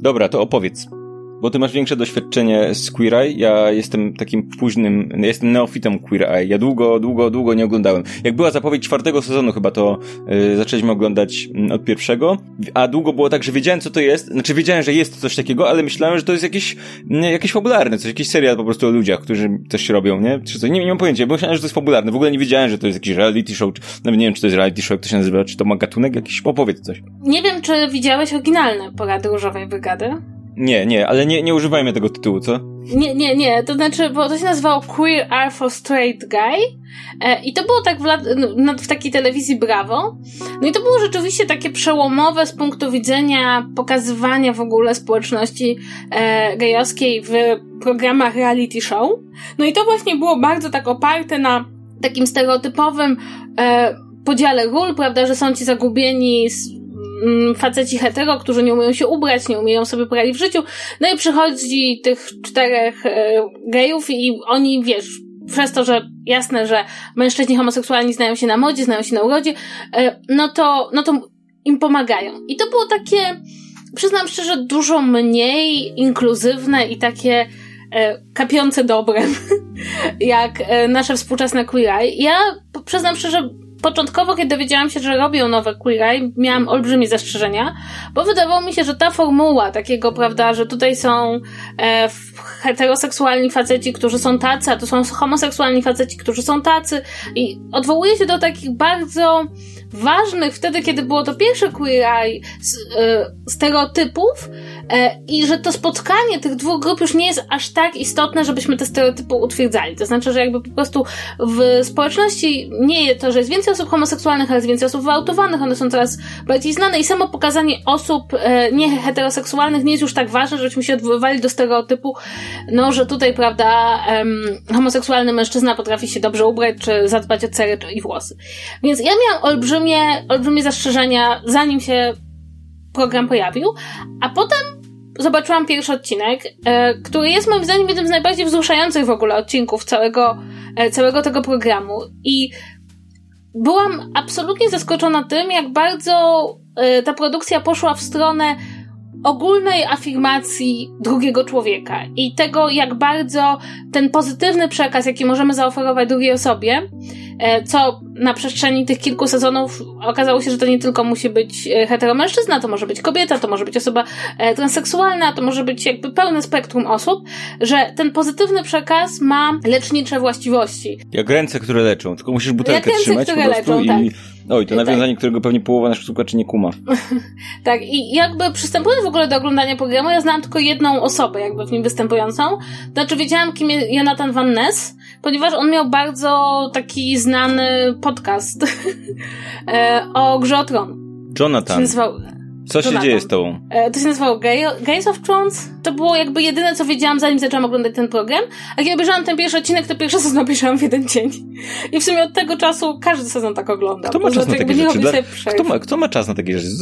Dobra, to opowiedz. Bo ty masz większe doświadczenie z Queer Eye, ja jestem takim późnym, jestem neofitem Queer Eye. Ja długo, długo, długo nie oglądałem. Jak była zapowiedź czwartego sezonu chyba, to yy, zaczęliśmy oglądać yy, od pierwszego, a długo było tak, że wiedziałem co to jest, znaczy wiedziałem, że jest coś takiego, ale myślałem, że to jest jakieś, yy, jakieś fabularne, coś, jakiś serial po prostu o ludziach, którzy coś robią, nie? Czy coś, nie, nie mam pojęcia, bo myślałem, że to jest fabularne. W ogóle nie wiedziałem, że to jest jakiś reality show, czy, nawet nie wiem, czy to jest reality show, jak to się nazywa, czy to ma gatunek jakiś, opowiedz coś. Nie wiem, czy widziałeś oryginalne porady Różowej Brygady? Nie, nie, ale nie, nie używajmy tego tytułu, co? Nie, nie, nie, to znaczy, bo to się nazywało Queer Art for Straight Guy e, i to było tak w, lat, no, w takiej telewizji Bravo. No i to było rzeczywiście takie przełomowe z punktu widzenia pokazywania w ogóle społeczności e, gejowskiej w programach reality show. No i to właśnie było bardzo tak oparte na takim stereotypowym e, podziale ról, prawda, że są ci zagubieni Mm, faceci hetero, którzy nie umieją się ubrać, nie umieją sobie poradzić w życiu. No i przychodzi tych czterech e, gejów i oni, wiesz, przez to, że jasne, że mężczyźni homoseksualni znają się na modzie, znają się na urodzie, e, no to, no to im pomagają. I to było takie, przyznam szczerze, dużo mniej inkluzywne i takie e, kapiące dobrem, jak nasze współczesne queer eye. Ja przyznam szczerze, początkowo, kiedy dowiedziałam się, że robią nowe Queer Eye, miałam olbrzymie zastrzeżenia, bo wydawało mi się, że ta formuła takiego, prawda, że tutaj są e, heteroseksualni faceci, którzy są tacy, a tu są homoseksualni faceci, którzy są tacy i odwołuje się do takich bardzo ważnych wtedy, kiedy było to pierwsze Queer Eye e, stereotypów e, i że to spotkanie tych dwóch grup już nie jest aż tak istotne, żebyśmy te stereotypy utwierdzali. To znaczy, że jakby po prostu w społeczności nie jest to, że jest więcej osób homoseksualnych, ale jest więcej osób wyautowanych, one są coraz bardziej znane i samo pokazanie osób e, nie heteroseksualnych nie jest już tak ważne, żebyśmy się odwoływali do stereotypu, no, że tutaj, prawda, homoseksualny mężczyzna potrafi się dobrze ubrać, czy zadbać o cery i włosy. Więc ja miałam olbrzymie, olbrzymie zastrzeżenia, zanim się program pojawił, a potem zobaczyłam pierwszy odcinek, e, który jest moim zdaniem jednym z najbardziej wzruszających w ogóle odcinków całego, e, całego tego programu. I byłam absolutnie zaskoczona tym, jak bardzo e, ta produkcja poszła w stronę ogólnej afirmacji drugiego człowieka i tego, jak bardzo ten pozytywny przekaz, jaki możemy zaoferować drugiej osobie, E, co na przestrzeni tych kilku sezonów okazało się, że to nie tylko musi być e, heteromężczyzna, to może być kobieta, to może być osoba e, transseksualna, to może być jakby pełne spektrum osób, że ten pozytywny przekaz ma lecznicze właściwości. Jak ręce, które leczą, tylko musisz butelkę ręce, trzymać które leczą, i... Tak. Oj, to nawiązanie, tak. którego pewnie połowa naszych słuchaczy nie kuma. tak, i jakby przystępując w ogóle do oglądania programu, ja znałam tylko jedną osobę jakby w nim występującą. Znaczy wiedziałam, kim jest Jonathan Van Ness, ponieważ on miał bardzo taki znany podcast e, o grze o Tron. Jonathan. Się nazywał... Co się dzieje z tobą? E, to się nazywało Games of Thrones. To było jakby jedyne, co wiedziałam, zanim zaczęłam oglądać ten program. A kiedy obejrzałam ten pierwszy odcinek, to pierwszy sezon obejrzałam w jeden dzień. I w sumie od tego czasu każdy sezon tak ogląda. Kto ma czas na takie rzeczy? Dla... Kto, ma, kto ma czas na takie rzeczy?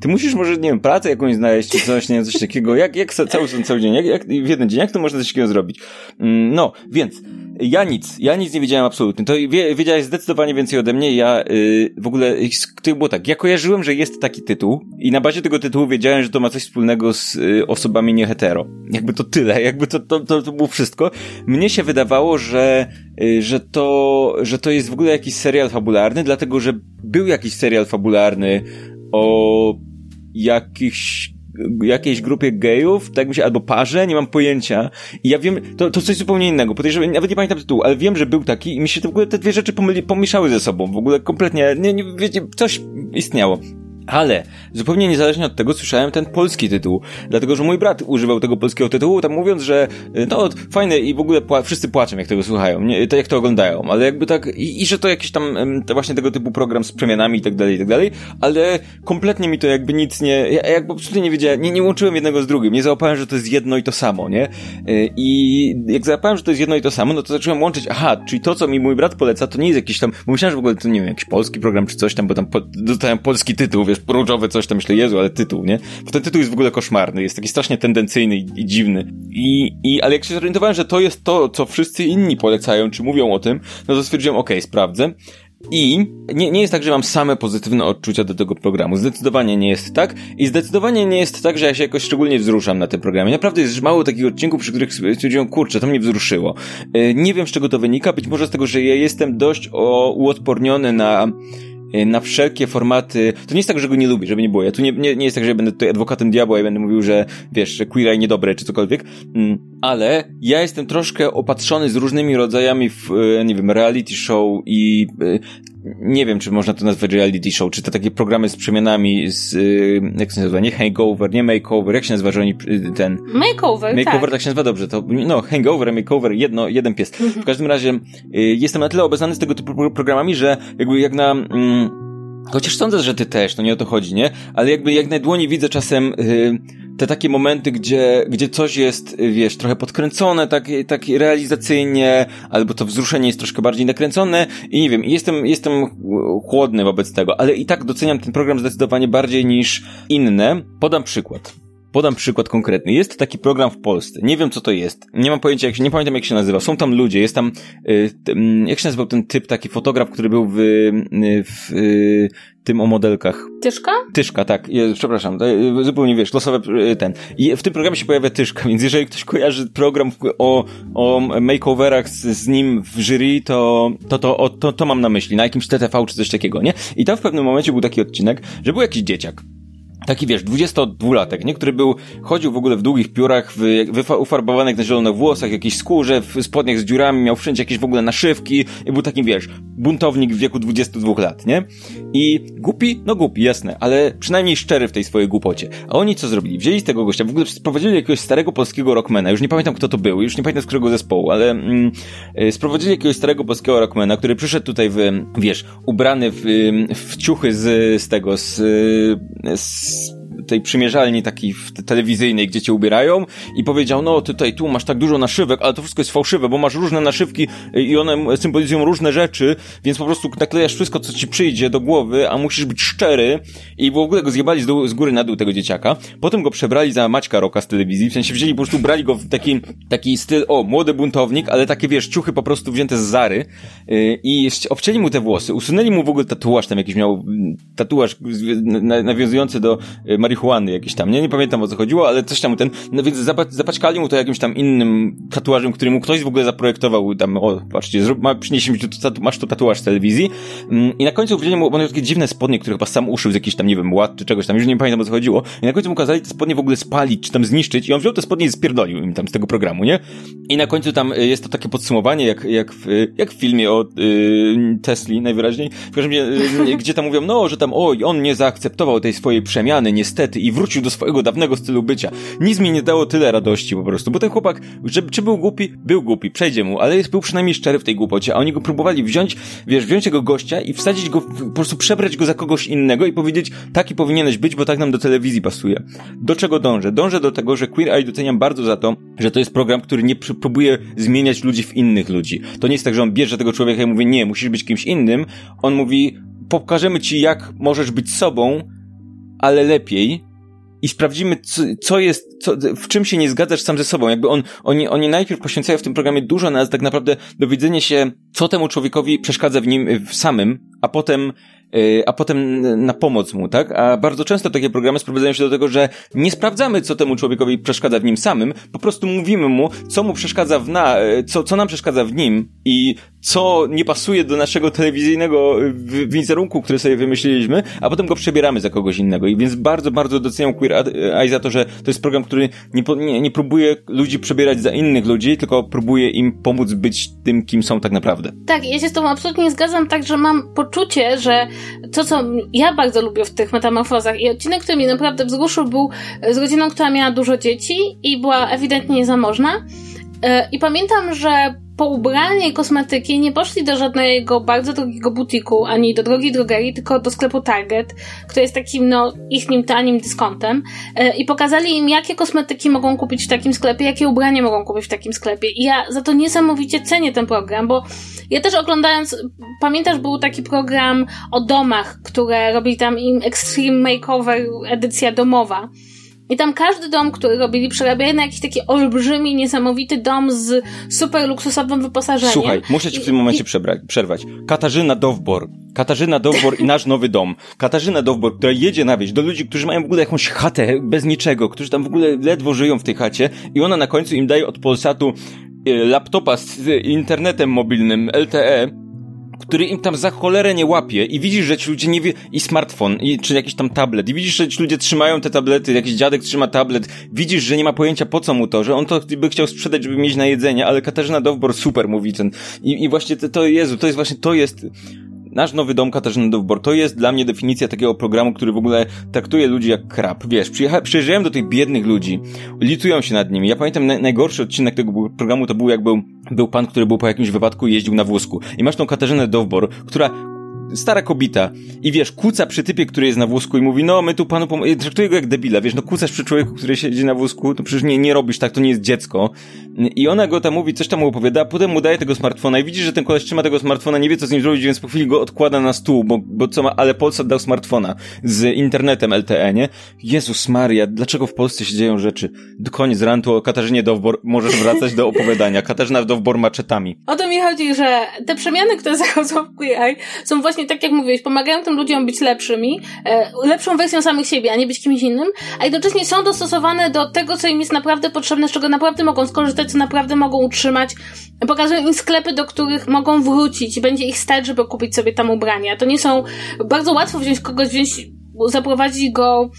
Ty musisz może, nie wiem, pracę jakąś znaleźć, czy coś, nie wiem, coś takiego. Jak, jak cały, cały dzień? Jak, jak, w jeden dzień? Jak to można coś takiego zrobić? Mm, no, więc ja nic, ja nic nie wiedziałem absolutnie. To wie, wiedziałeś zdecydowanie więcej ode mnie. Ja yy, w ogóle, to było tak, ja kojarzyłem, że jest taki tytuł i na bazie tego tytułu wiedziałem, że to ma coś wspólnego z yy, osobami niehetero. Jakby to tyle, jakby to, to, to, to było wszystko. Mnie się wydawało, że, yy, że to, że to jest w ogóle jakiś serial fabularny, dlatego, że był jakiś serial fabularny o jakichś jakiejś grupie gejów, tak mi się, albo parze, nie mam pojęcia. I ja wiem, to, to coś zupełnie innego. Podejrzewam, nawet nie pamiętam tytułu, ale wiem, że był taki i mi się w ogóle te dwie rzeczy pomyli, pomieszały ze sobą. W ogóle kompletnie, nie, nie, wiecie, coś istniało. Ale zupełnie niezależnie od tego słyszałem ten polski tytuł, dlatego że mój brat używał tego polskiego tytułu, tam mówiąc, że y, no fajne i w ogóle pła wszyscy płaczą jak tego słuchają, nie, to jak to oglądają, ale jakby tak i, i że to jakiś tam to właśnie tego typu program z przemianami i tak dalej, i tak dalej, ale kompletnie mi to jakby nic nie, ja jakby absolutnie nie wiedziałem, nie, nie łączyłem jednego z drugim, nie załapałem, że to jest jedno i to samo, nie? Y, I jak załapałem, że to jest jedno i to samo, no to zacząłem łączyć, aha, czyli to, co mi mój brat poleca, to nie jest jakiś tam, bo myślałem, że w ogóle to nie wiem, jakiś polski program czy coś tam, bo tam po, dostałem polski tytuł, wiesz, wiesz, różowe coś tam, myślę, Jezu, ale tytuł, nie? Bo ten tytuł jest w ogóle koszmarny, jest taki strasznie tendencyjny i, i dziwny. I, I, ale jak się zorientowałem, że to jest to, co wszyscy inni polecają, czy mówią o tym, no to stwierdziłem, okej, okay, sprawdzę. I nie, nie jest tak, że mam same pozytywne odczucia do tego programu. Zdecydowanie nie jest tak. I zdecydowanie nie jest tak, że ja się jakoś szczególnie wzruszam na tym programie. Naprawdę jest mało takich odcinków, przy których stwierdziłem, kurczę, to mnie wzruszyło. E, nie wiem, z czego to wynika. Być może z tego, że ja jestem dość uodporniony na na wszelkie formaty. To nie jest tak, że go nie lubię, żeby nie było. Ja tu nie, nie, nie jest tak, że ja będę tutaj adwokatem diabła i będę mówił, że wiesz, że queer eye niedobre, czy cokolwiek. Mm, ale ja jestem troszkę opatrzony z różnymi rodzajami, w, y, nie wiem, reality show i y, nie wiem, czy można to nazwać reality show, czy to takie programy z przemianami, z, jak się nazywa, nie hangover, nie makeover, jak się nazywa, że oni ten... Makeover, Makeover, tak. tak się nazywa dobrze, to, no, hangover, makeover, jedno, jeden pies. Mhm. W każdym razie, jestem na tyle obeznany z tego typu programami, że jakby jak na, mm, chociaż sądzę, że ty też, to nie o to chodzi, nie? Ale jakby jak na dłoni widzę czasem, yy, te takie momenty, gdzie, gdzie coś jest, wiesz, trochę podkręcone, tak, tak realizacyjnie, albo to wzruszenie jest troszkę bardziej nakręcone i nie wiem, jestem, jestem chłodny wobec tego, ale i tak doceniam ten program zdecydowanie bardziej niż inne. Podam przykład. Podam przykład konkretny. Jest taki program w Polsce. Nie wiem, co to jest. Nie mam pojęcia, jak się, nie pamiętam, jak się nazywa. Są tam ludzie, jest tam, y, jak się nazywał ten typ, taki fotograf, który był w, y, w, y, tym o modelkach. Tyszka? Tyszka, tak. Je, przepraszam, zupełnie wiesz, losowe ten. I w tym programie się pojawia Tyszka, więc jeżeli ktoś kojarzy program o, o makeoverach z, z nim w jury, to to, to, o, to to mam na myśli, na jakimś TTV czy coś takiego, nie? I tam w pewnym momencie był taki odcinek, że był jakiś dzieciak Taki wiesz, 22-latek, nie? Który był, chodził w ogóle w długich piórach, w, w ufarbowanych na zielonych włosach, jakiejś skórze, w spodniach z dziurami, miał wszędzie jakieś w ogóle naszywki i był takim, wiesz, buntownik w wieku 22 lat, nie? I głupi? No głupi, jasne, ale przynajmniej szczery w tej swojej głupocie. A oni co zrobili? Wzięli tego gościa, w ogóle sprowadzili jakiegoś starego polskiego rockmana, już nie pamiętam kto to był, już nie pamiętam z którego zespołu, ale mm, e, sprowadzili jakiegoś starego polskiego rockmana, który przyszedł tutaj w, wiesz, ubrany w, w ciuchy z, z tego, z, z tej przymierzalni takiej telewizyjnej, gdzie cię ubierają i powiedział, no tutaj tu masz tak dużo naszywek, ale to wszystko jest fałszywe, bo masz różne naszywki i one symbolizują różne rzeczy, więc po prostu naklejasz wszystko, co ci przyjdzie do głowy, a musisz być szczery i w ogóle go zjebali z, dół, z góry na dół tego dzieciaka. Potem go przebrali za Maćka Roka z telewizji, w sensie wzięli, po prostu brali go w taki, taki styl, o, młody buntownik, ale takie, wiesz, ciuchy po prostu wzięte z Zary yy, i obcięli mu te włosy, usunęli mu w ogóle tatuaż, tam jakiś miał mm, tatuaż nawiązujący do y, marihuany jakiś tam, nie? Nie pamiętam o co chodziło, ale coś tam ten, no więc zapaczkali mu to jakimś tam innym tatuażem, który mu ktoś w ogóle zaprojektował tam, o, patrzcie, zrób, ma, przyniesie mi tu, masz tu tatuaż z telewizji mm, i na końcu wzięli mu, bo takie dziwne spodnie, które chyba sam uszył z jakiś tam, nie wiem, ład czy czegoś tam, już nie pamiętam o co chodziło i na końcu mu kazali te spodnie w ogóle spalić, czy tam zniszczyć i on wziął te spodnie i spierdolił im tam z tego programu, nie? I na końcu tam y, jest to takie podsumowanie, jak, jak, w, jak w filmie o y, Tesli najwyraźniej, w każdym razie, y, gdzie tam mówią, no, że tam, oj, on nie zaakceptował tej swojej przemiany, niestety, i wrócił do swojego dawnego stylu bycia. Nic mi nie dało tyle radości po prostu, bo ten chłopak, że, czy był głupi? Był głupi, przejdzie mu, ale jest, był przynajmniej szczery w tej głupocie, a oni go próbowali wziąć, wiesz, wziąć jego gościa i wsadzić go, po prostu przebrać go za kogoś innego i powiedzieć, taki powinieneś być, bo tak nam do telewizji pasuje. Do czego dążę? Dążę do tego, że Queer Eye doceniam bardzo za to, że to jest program, który nie próbuje zmieniać ludzi w innych ludzi. To nie jest tak, że on bierze tego człowieka i mówi, nie, musisz być kimś innym. On mówi, pokażemy ci, jak możesz być sobą, ale lepiej, i sprawdzimy, co, co jest, co, w czym się nie zgadzasz sam ze sobą. Jakby on, oni, oni najpierw poświęcają w tym programie dużo na tak naprawdę dowiedzenie się, co temu człowiekowi przeszkadza w nim w samym, a potem a potem na pomoc mu, tak? A bardzo często takie programy sprowadzają się do tego, że nie sprawdzamy, co temu człowiekowi przeszkadza w nim samym, po prostu mówimy mu, co mu przeszkadza w na, y, co, co nam przeszkadza w nim i co nie pasuje do naszego telewizyjnego y, wizerunku, który sobie wymyśliliśmy, a potem go przebieramy za kogoś innego. I więc bardzo, bardzo doceniam Queer Eye za to, że to jest program, który nie, nie, nie próbuje ludzi przebierać za innych ludzi, tylko próbuje im pomóc być tym, kim są tak naprawdę. Tak, ja się z tobą absolutnie zgadzam, tak, że mam poczucie, że to, co ja bardzo lubię w tych metamorfozach i odcinek, który mnie naprawdę wzruszył, był z rodziną, która miała dużo dzieci i była ewidentnie niezamożna. E, I pamiętam, że po ubranie i kosmetyki nie poszli do żadnego bardzo drogiego butiku, ani do drogiej drogerii, tylko do sklepu Target, który jest takim, no, ich nim tanim dyskontem e, i pokazali im, jakie kosmetyki mogą kupić w takim sklepie, jakie ubranie mogą kupić w takim sklepie. I ja za to niesamowicie cenię ten program, bo ja też oglądając, pamiętasz, był taki program o domach, które robili tam im Extreme Makeover, edycja domowa. I tam każdy dom, który robili, przerabiali na jakiś taki olbrzymi, niesamowity dom z super luksusowym wyposażeniem. Słuchaj, muszę ci w tym momencie I... przerwać. Katarzyna Dowbor. Katarzyna Dowbor i nasz nowy dom. Katarzyna Dowbor, która jedzie na wieś do ludzi, którzy mają w ogóle jakąś chatę bez niczego, którzy tam w ogóle ledwo żyją w tej chacie i ona na końcu im daje od Polsatu y, laptopa z internetem mobilnym LTE który im tam za cholerę nie łapie i widzisz, że ci ludzie nie wie, i smartfon, i, czy jakiś tam tablet, i widzisz, że ci ludzie trzymają te tablety, jakiś dziadek trzyma tablet, widzisz, że nie ma pojęcia po co mu to, że on to by chciał sprzedać, żeby mieć na jedzenie, ale Katarzyna Dowbor super mówi ten, i, i właśnie to, to, Jezu, to jest właśnie, to jest, Nasz nowy dom Katarzyny Dowbor to jest dla mnie definicja takiego programu, który w ogóle traktuje ludzi jak krab. Wiesz, przyjeżdżałem do tych biednych ludzi, licują się nad nimi. Ja pamiętam na, najgorszy odcinek tego programu to był jak był, był pan, który był po jakimś wypadku i jeździł na wózku. I masz tą Katarzynę Dowbor, która stara kobita i wiesz, kłóca przy typie, który jest na wózku i mówi, no my tu panu pom-, traktuje go jak debila, wiesz, no kłócasz przy człowieku, który siedzi na wózku, to przecież nie, nie robisz tak, to nie jest dziecko. I ona go tam mówi, coś tam mu opowiada, potem mu daje tego smartfona i widzisz, że ten koleś trzyma tego smartfona, nie wie co z nim zrobić, więc po chwili go odkłada na stół, bo, bo co ma, ale Polsat dał smartfona z internetem LTE, nie? Jezus Maria, dlaczego w Polsce się dzieją rzeczy? Do koniec rantu o Katarzynie Dowbor możesz wracać do opowiadania. Katarzyna Dowbor maczetami. O to mi chodzi, że te przemiany, które zachodzą w QI są właśnie tak, jak mówiłeś, pomagają tym ludziom być lepszymi, e, lepszą wersją samych siebie, a nie być kimś innym, a jednocześnie są dostosowane do tego, co im jest naprawdę potrzebne, z czego naprawdę mogą skorzystać, co naprawdę mogą utrzymać. Pokazują im sklepy, do których mogą wrócić, będzie ich stać, żeby kupić sobie tam ubrania. To nie są, bardzo łatwo wziąć kogoś, wziąć zaprowadzić go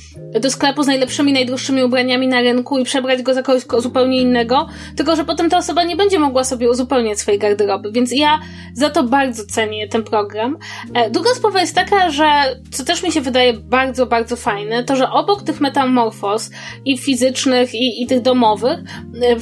do sklepu z najlepszymi, najdroższymi ubraniami na rynku i przebrać go za kogoś zupełnie innego, tylko że potem ta osoba nie będzie mogła sobie uzupełniać swojej garderoby, więc ja za to bardzo cenię ten program. E, druga sprawa jest taka, że co też mi się wydaje bardzo, bardzo fajne, to że obok tych metamorfoz i fizycznych i, i tych domowych, e,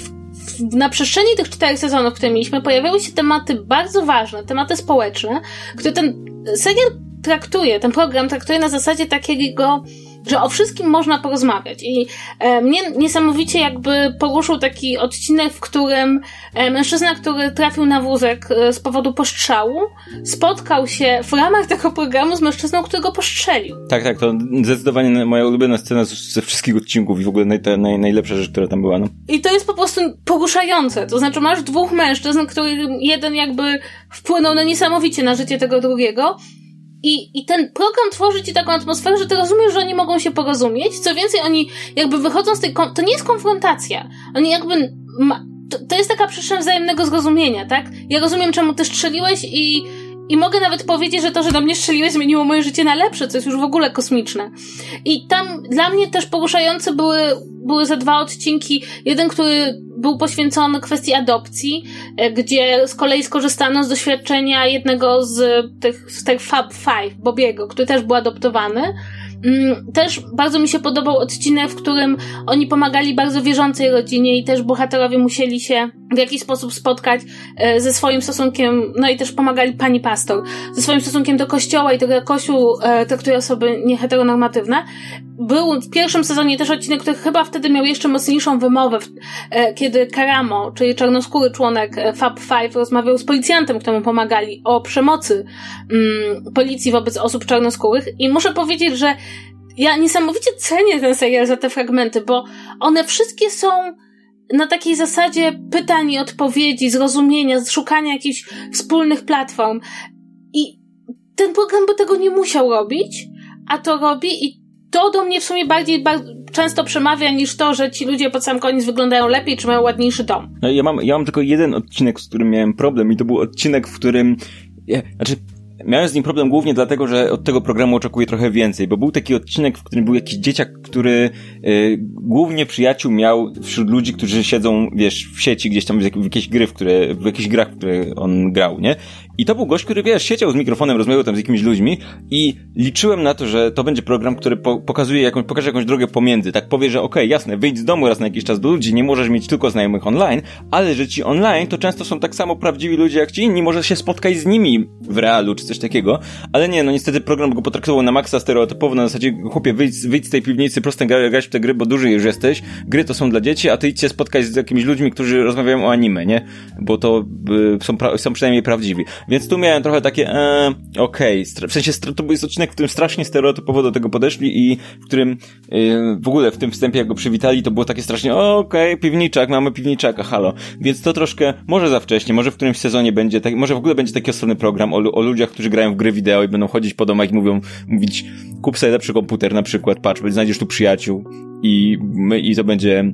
na przestrzeni tych czterech sezonów, które mieliśmy, pojawiały się tematy bardzo ważne, tematy społeczne, które ten serial traktuje, ten program traktuje na zasadzie takiego, że o wszystkim można porozmawiać. I e, mnie niesamowicie jakby poruszył taki odcinek, w którym e, mężczyzna, który trafił na wózek e, z powodu postrzału, spotkał się w ramach tego programu z mężczyzną, który go postrzelił. Tak, tak, to zdecydowanie moja ulubiona scena ze wszystkich odcinków i w ogóle naj, naj, najlepsza rzecz, która tam była. No. I to jest po prostu poruszające. To znaczy masz dwóch mężczyzn, który jeden jakby wpłynął no niesamowicie na życie tego drugiego, i, I ten program tworzy ci taką atmosferę, że ty rozumiesz, że oni mogą się porozumieć. Co więcej, oni jakby wychodzą z tej. To nie jest konfrontacja. Oni jakby. Ma, to, to jest taka przestrzeń wzajemnego zrozumienia, tak? Ja rozumiem, czemu ty strzeliłeś i, i mogę nawet powiedzieć, że to, że do mnie strzeliłeś, zmieniło moje życie na lepsze, co jest już w ogóle kosmiczne. I tam dla mnie też poruszające były, były ze dwa odcinki. Jeden, który był poświęcony kwestii adopcji, e, gdzie z kolei skorzystano z doświadczenia jednego z tych, z tych Fab Five, Bobiego, który też był adoptowany Mm, też bardzo mi się podobał odcinek, w którym oni pomagali bardzo wierzącej rodzinie i też bohaterowie musieli się w jakiś sposób spotkać e, ze swoim stosunkiem, no i też pomagali pani pastor, ze swoim stosunkiem do kościoła i tego, jak kościół e, traktuje osoby nieheteronormatywne. Był w pierwszym sezonie też odcinek, który chyba wtedy miał jeszcze mocniejszą wymowę, e, kiedy Karamo, czyli czarnoskóry członek Fab Five, rozmawiał z policjantem, któremu pomagali o przemocy mm, policji wobec osób czarnoskórych i muszę powiedzieć, że ja niesamowicie cenię ten serial za te fragmenty, bo one wszystkie są na takiej zasadzie pytań i odpowiedzi, zrozumienia, szukania jakichś wspólnych platform. I ten program by tego nie musiał robić, a to robi i to do mnie w sumie bardziej często przemawia niż to, że ci ludzie pod sam koniec wyglądają lepiej, czy mają ładniejszy dom. No, ja, mam, ja mam tylko jeden odcinek, z którym miałem problem i to był odcinek, w którym ja, znaczy, Miałem z nim problem głównie dlatego, że od tego programu oczekuję trochę więcej, bo był taki odcinek, w którym był jakiś dzieciak, który y, głównie przyjaciół miał wśród ludzi, którzy siedzą, wiesz, w sieci gdzieś tam w, jak, w gry, w które, w jakichś grach, w które on grał, nie? I to był gość, który, wiesz, siedział z mikrofonem, rozmawiał tam z jakimiś ludźmi i liczyłem na to, że to będzie program, który po pokazuje jakąś, pokaże jakąś drogę pomiędzy. Tak powie, że okej, okay, jasne, wyjdź z domu raz na jakiś czas do ludzi, nie możesz mieć tylko znajomych online, ale że ci online to często są tak samo prawdziwi ludzie jak ci inni, możesz się spotkać z nimi w realu, czy coś takiego. Ale nie, no niestety program go potraktował na maksa stereotypowo, na zasadzie, chłopie, wyjdź, wyjdź z tej piwnicy, prosto grać w te gry, bo duży już jesteś, gry to są dla dzieci, a ty idź się spotkać z jakimiś ludźmi, którzy rozmawiają o anime, nie? Bo to y, są, są przynajmniej prawdziwi. Więc tu miałem trochę takie, e, okej, okay. w sensie to był odcinek, w którym strasznie stereotypowo do tego podeszli i w którym y, w ogóle w tym wstępie, jak go przywitali, to było takie strasznie, okej, okay, piwniczak, mamy piwniczaka, halo. Więc to troszkę, może za wcześnie, może w którymś sezonie będzie, tak, może w ogóle będzie taki osobny program o, o ludziach, którzy grają w gry wideo i będą chodzić po domach i mówią, mówić, kup sobie lepszy komputer na przykład, patrz, znajdziesz tu przyjaciół i, my, i to będzie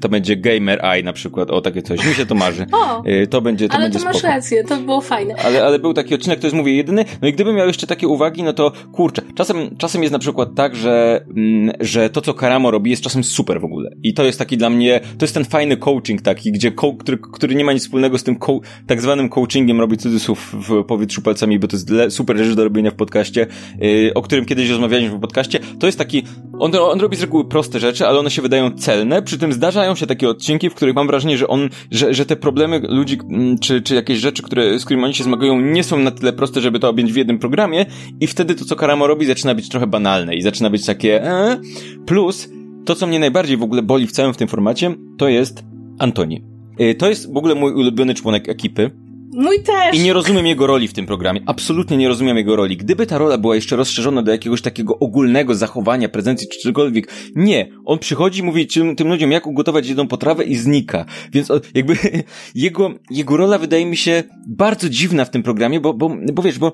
to będzie Gamer Eye na przykład, o takie coś. Mi się to marzy. O, y, to będzie to Ale będzie to masz spoko. rację, to było fajne. Ale, ale był taki odcinek, to jest mówię jedyny. No i gdybym miał jeszcze takie uwagi, no to kurczę, czasem, czasem jest na przykład tak, że, mm, że to co Karamo robi jest czasem super w ogóle. I to jest taki dla mnie, to jest ten fajny coaching taki, gdzie co, który, który nie ma nic wspólnego z tym co, tak zwanym coachingiem, robi cudzysłów w powietrzu palcami, bo to jest super rzecz do robienia w podcaście, yy, o którym kiedyś rozmawialiśmy w podcaście. To jest taki, on, on robi z reguły proste rzeczy, ale one się wydają celne, przy tym zdarzają się takie odcinki, w których mam wrażenie, że on, że, że te problemy ludzi, mm, czy, czy jakieś rzeczy, które, z którymi oni się zmagają, nie są na tyle proste, żeby to objąć w jednym programie i wtedy to, co Karamo robi, zaczyna być trochę banalne i zaczyna być takie e? plus to, co mnie najbardziej w ogóle boli w całym w tym formacie, to jest Antoni. Y, to jest w ogóle mój ulubiony członek ekipy. Mój też. I nie rozumiem jego roli w tym programie. Absolutnie nie rozumiem jego roli. Gdyby ta rola była jeszcze rozszerzona do jakiegoś takiego ogólnego zachowania, prezencji czy czegokolwiek. Nie. On przychodzi, mówi tym, tym ludziom, jak ugotować jedną potrawę i znika. Więc jakby jego, jego rola wydaje mi się bardzo dziwna w tym programie, bo, bo, bo wiesz, bo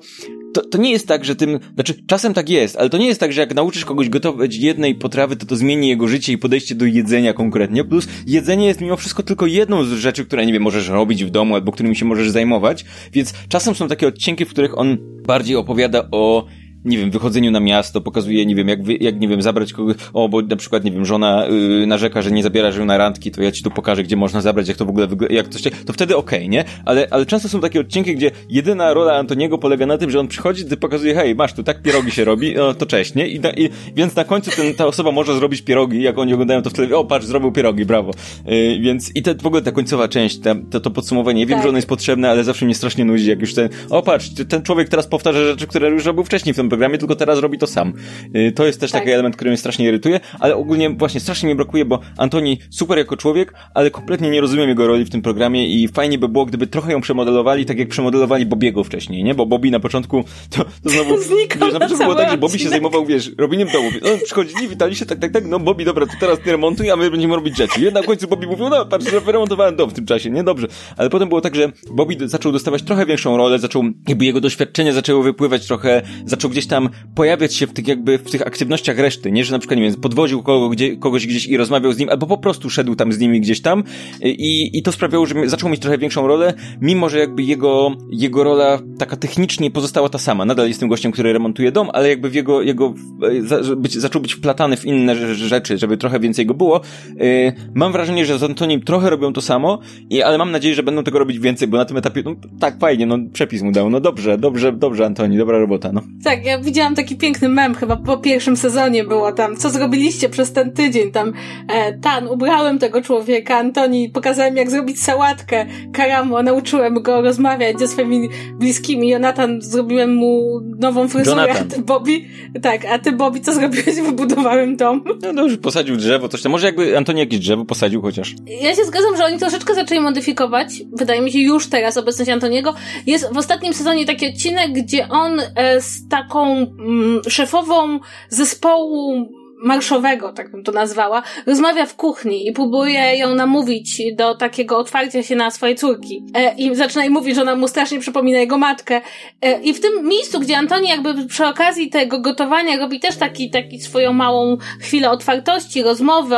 to, to nie jest tak, że tym, znaczy czasem tak jest, ale to nie jest tak, że jak nauczysz kogoś gotować jednej potrawy, to to zmieni jego życie i podejście do jedzenia konkretnie. Plus jedzenie jest mimo wszystko tylko jedną z rzeczy, które, nie wiem, możesz robić w domu albo którymi się możesz zajmować, więc czasem są takie odcinki, w których on bardziej opowiada o nie wiem, wychodzeniu na miasto, pokazuje, nie wiem, jak, jak nie wiem, zabrać kogoś, o, bo na przykład, nie wiem, żona yy, narzeka, że nie zabierasz ją na randki, to ja ci tu pokażę, gdzie można zabrać, jak to w ogóle wygląda, jak coś, to wtedy okej, okay, nie? Ale, ale często są takie odcinki, gdzie jedyna rola Antoniego polega na tym, że on przychodzi, ty pokazuje, hej, masz tu, tak pierogi się robi, no to cześć, nie? I, na, i więc na końcu ten, ta osoba może zrobić pierogi, jak oni oglądają to wtedy, o, patrz, zrobił pierogi, brawo. Yy, więc i te, w ogóle ta końcowa część, ta, to, to podsumowanie, wiem, tak. że ono jest potrzebne, ale zawsze mnie strasznie nudzi, jak już ten, o, patrz, ten człowiek teraz powtarza rzeczy, które już robił wcześniej w tym programie, tylko teraz robi to sam. Y, to jest też tak. taki element, który mnie strasznie irytuje, ale ogólnie właśnie strasznie mi brakuje, bo Antoni super jako człowiek, ale kompletnie nie rozumiem jego roli w tym programie i fajnie by było, gdyby trochę ją przemodelowali, tak jak przemodelowali Bobiego wcześniej, nie? Bo Bobby na początku to, to znowu... Znikał wiesz, na początku było tak, że Bobby się zajmował, wiesz, robieniem domu. No, przychodzili, witali się, tak, tak, tak, no Bobby, dobra, to teraz nie remontuj, a my będziemy robić rzeczy. Jednak w końcu Bobby mówił, no patrz, że wyremontowałem dom w tym czasie, nie? Dobrze. Ale potem było tak, że Bobby zaczął dostawać trochę większą rolę, zaczął, jakby jego doświadczenie zaczęło wypływać trochę, zaczął gdzieś tam pojawiać się w tych jakby w tych aktywnościach reszty, nie, że na przykład, nie wiem, podwoził kogo, gdzie, kogoś gdzieś i rozmawiał z nim, albo po prostu szedł tam z nimi gdzieś tam i, i to sprawiało, że zaczął mieć trochę większą rolę, mimo że jakby jego, jego rola taka technicznie pozostała ta sama. Nadal jest tym gościem, który remontuje dom, ale jakby w jego, jego za, być, zaczął być wplatany w inne rzeczy, żeby trochę więcej go było. Yy, mam wrażenie, że z Antonim trochę robią to samo, i, ale mam nadzieję, że będą tego robić więcej, bo na tym etapie, no tak, fajnie, no przepis mu dał, no dobrze, dobrze, dobrze Antoni, dobra robota, no. Tak, ja ja widziałam taki piękny mem, chyba po pierwszym sezonie było tam, co zrobiliście przez ten tydzień, tam e, Tan, ubrałem tego człowieka, Antoni, pokazałem jak zrobić sałatkę, Karamo, nauczyłem go rozmawiać ze swoimi bliskimi, Jonathan, zrobiłem mu nową fryzurę, Jonathan. a ty Bobby, tak, a ty Bobby, co zrobiłeś? Wybudowałem dom. No dobrze, posadził drzewo, coś tam, może jakby Antoni jakieś drzewo posadził chociaż. Ja się zgadzam, że oni troszeczkę zaczęli modyfikować, wydaje mi się już teraz obecność Antoniego. Jest w ostatnim sezonie taki odcinek, gdzie on e, z taką mm, szefową zespołu marszowego, tak bym to nazwała, rozmawia w kuchni i próbuje ją namówić do takiego otwarcia się na swoje córki. E, I zaczyna jej mówić, że ona mu strasznie przypomina jego matkę. E, I w tym miejscu, gdzie Antoni jakby przy okazji tego gotowania robi też taki, taki swoją małą chwilę otwartości, rozmowy,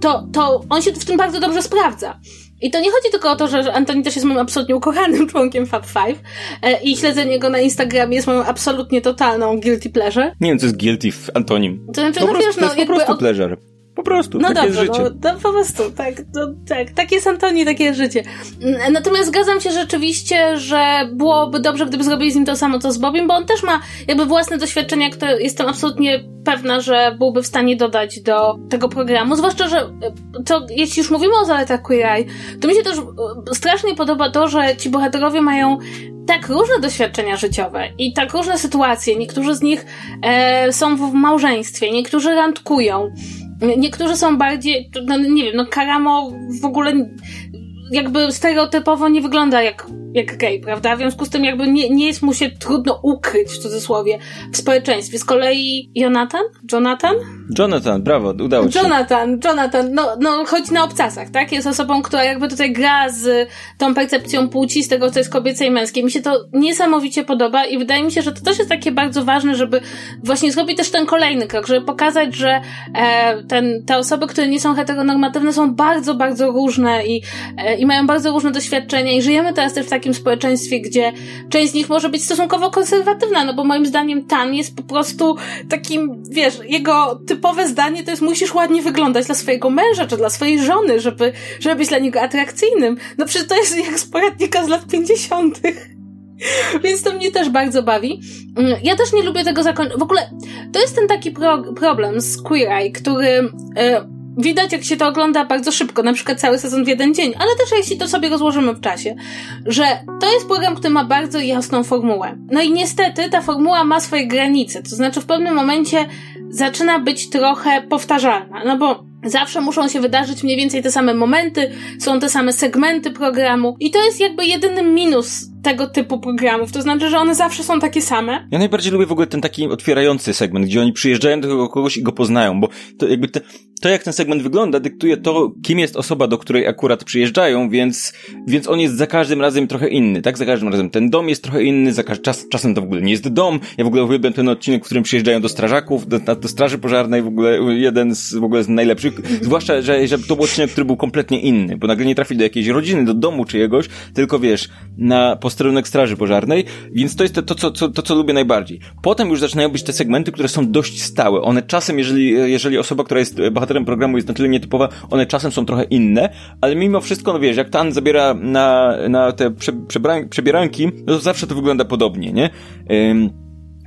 to, to on się w tym bardzo dobrze sprawdza. I to nie chodzi tylko o to, że Antoni też jest moim absolutnie ukochanym członkiem Fab Five e, i śledzenie go na Instagramie jest moją absolutnie totalną guilty pleasure. Nie wiem, co jest guilty w Antonim. To znaczy, po no prostu, wiesz, no, to jest po prostu pleasure. Po prostu, no takie dobrze, jest życie. No, no po prostu, tak, no, tak, tak jest Antoni, takie jest życie. Natomiast zgadzam się rzeczywiście, że byłoby dobrze, gdyby zrobili z nim to samo, co z Bobiem, bo on też ma jakby własne doświadczenia, które jestem absolutnie pewna, że byłby w stanie dodać do tego programu. Zwłaszcza, że e, to, jeśli już mówimy o zaletach Queer Eye, to mi się też e, strasznie podoba to, że ci bohaterowie mają tak różne doświadczenia życiowe i tak różne sytuacje. Niektórzy z nich e, są w małżeństwie, niektórzy randkują, niektórzy są bardziej, no nie wiem, no Karamo w ogóle jakby stereotypowo nie wygląda jak jak gej, prawda? W związku z tym jakby nie, nie jest mu się trudno ukryć, w cudzysłowie, w społeczeństwie. Z kolei Jonathan? Jonathan? Jonathan, brawo, udało się. Jonathan, Jonathan, no, no chodzi na obcasach, tak? Jest osobą, która jakby tutaj gra z tą percepcją płci, z tego, co jest kobiece i męskie. Mi się to niesamowicie podoba i wydaje mi się, że to też jest takie bardzo ważne, żeby właśnie zrobić też ten kolejny krok, żeby pokazać, że e, ten, te osoby, które nie są heteronormatywne są bardzo, bardzo różne i, e, i mają bardzo różne doświadczenia i żyjemy teraz też w takim społeczeństwie, gdzie część z nich może być stosunkowo konserwatywna, no bo moim zdaniem Tan jest po prostu takim, wiesz, jego typowe zdanie to jest musisz ładnie wyglądać dla swojego męża, czy dla swojej żony, żeby, żeby być dla niego atrakcyjnym. No przecież to jest jak z poradnika z lat 50. Więc to mnie też bardzo bawi. Mm, ja też nie lubię tego zakończenia. W ogóle to jest ten taki pro problem z Queer Eye, który y widać, jak się to ogląda bardzo szybko, na przykład cały sezon w jeden dzień, ale też jeśli to sobie rozłożymy w czasie, że to jest program, który ma bardzo jasną formułę. No i niestety ta formuła ma swoje granice, to znaczy w pewnym momencie zaczyna być trochę powtarzalna, no bo Zawsze muszą się wydarzyć mniej więcej te same momenty, są te same segmenty programu i to jest jakby jedyny minus tego typu programów. To znaczy, że one zawsze są takie same. Ja najbardziej lubię w ogóle ten taki otwierający segment, gdzie oni przyjeżdżają do kogoś i go poznają, bo to jakby te, to jak ten segment wygląda, dyktuje to, kim jest osoba, do której akurat przyjeżdżają, więc, więc on jest za każdym razem trochę inny, tak? Za każdym razem ten dom jest trochę inny, za czas, czasem to w ogóle nie jest dom. Ja w ogóle uwielbiam ten odcinek, w którym przyjeżdżają do strażaków, do, do straży pożarnej, w ogóle jeden z w ogóle z najlepszych. Zwłaszcza, że, że to był odcinek, który był kompletnie inny, bo nagle nie trafi do jakiejś rodziny, do domu czyjegoś, tylko wiesz, na posterunek straży pożarnej, więc to jest to, to, co, to, to, co lubię najbardziej. Potem już zaczynają być te segmenty, które są dość stałe. One czasem, jeżeli, jeżeli osoba, która jest bohaterem programu jest na tyle nietypowa, one czasem są trochę inne, ale mimo wszystko, no wiesz, jak Tan zabiera na, na te prze, przebieranki, no to zawsze to wygląda podobnie, nie? Ym,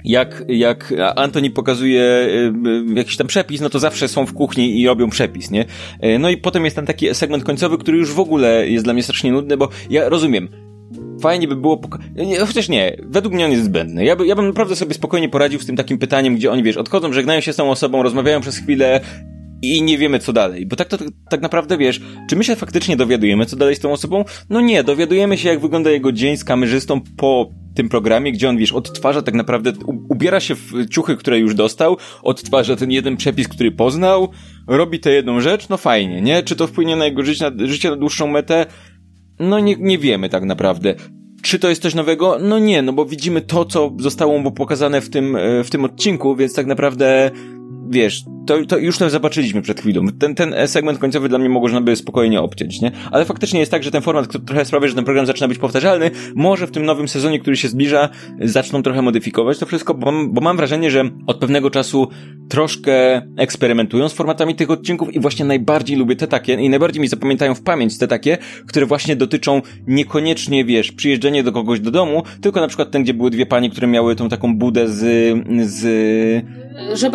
jak, jak Antoni pokazuje y, y, jakiś tam przepis, no to zawsze są w kuchni i robią przepis, nie? Y, no i potem jest tam taki segment końcowy, który już w ogóle jest dla mnie strasznie nudny, bo ja rozumiem, fajnie by było, nie, chociaż nie, według mnie on jest zbędny. Ja, by, ja bym naprawdę sobie spokojnie poradził z tym takim pytaniem, gdzie oni, wiesz, odchodzą, żegnają się z tą osobą, rozmawiają przez chwilę, i nie wiemy co dalej. Bo tak to tak naprawdę wiesz, czy my się faktycznie dowiadujemy co dalej z tą osobą? No nie, dowiadujemy się jak wygląda jego dzień z kamerzystą po tym programie, gdzie on wiesz, odtwarza tak naprawdę, ubiera się w ciuchy, które już dostał, odtwarza ten jeden przepis, który poznał, robi tę jedną rzecz, no fajnie, nie? Czy to wpłynie na jego życie na, życie na dłuższą metę? No nie, nie wiemy tak naprawdę. Czy to jest coś nowego? No nie, no bo widzimy to, co zostało mu pokazane w tym, e, w tym odcinku, więc tak naprawdę, wiesz, to, to już to zobaczyliśmy przed chwilą. Ten, ten segment końcowy dla mnie można by spokojnie obciąć, nie? Ale faktycznie jest tak, że ten format który trochę sprawia, że ten program zaczyna być powtarzalny. Może w tym nowym sezonie, który się zbliża, zaczną trochę modyfikować to wszystko, bo mam, bo mam wrażenie, że od pewnego czasu troszkę eksperymentują z formatami tych odcinków i właśnie najbardziej lubię te takie i najbardziej mi zapamiętają w pamięć te takie, które właśnie dotyczą niekoniecznie, wiesz, przyjeżdżenia do kogoś do domu, tylko na przykład ten, gdzie były dwie panie, które miały tą taką budę z, z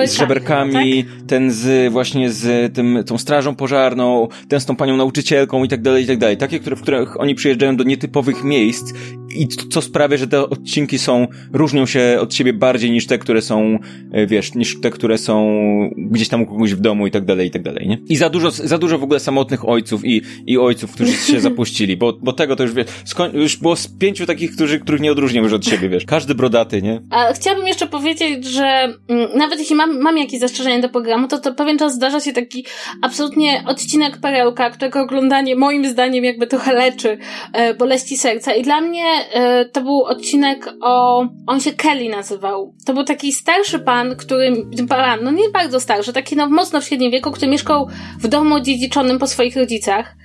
z żeberkami, tak? Ten z właśnie z tym, tą strażą pożarną, ten z tą panią nauczycielką i tak dalej, i tak dalej. Takie, które, w których oni przyjeżdżają do nietypowych miejsc i co sprawia, że te odcinki są, różnią się od siebie bardziej niż te, które są, e, wiesz, niż te, które są gdzieś tam u kogoś w domu i tak dalej, i tak dalej, nie? I za dużo, za dużo w ogóle samotnych ojców i, i ojców, którzy się zapuścili, bo, bo tego to już, wiesz, już było z pięciu takich, którzy, których nie odróżniam już od siebie, wiesz. Każdy brodaty, nie? A chciałabym jeszcze powiedzieć, że mm, nawet jeśli mam, mam jakieś zastrzeżenia do programu, to, to pewien czas zdarza się taki absolutnie odcinek perełka, którego oglądanie moim zdaniem jakby trochę leczy e, boleści serca i dla mnie e, to był odcinek o, on się Kelly nazywał. To był taki starszy pan, który, pan, no nie bardzo starszy, taki no mocno w średnim wieku, który mieszkał w domu dziedziczonym po swoich rodzicach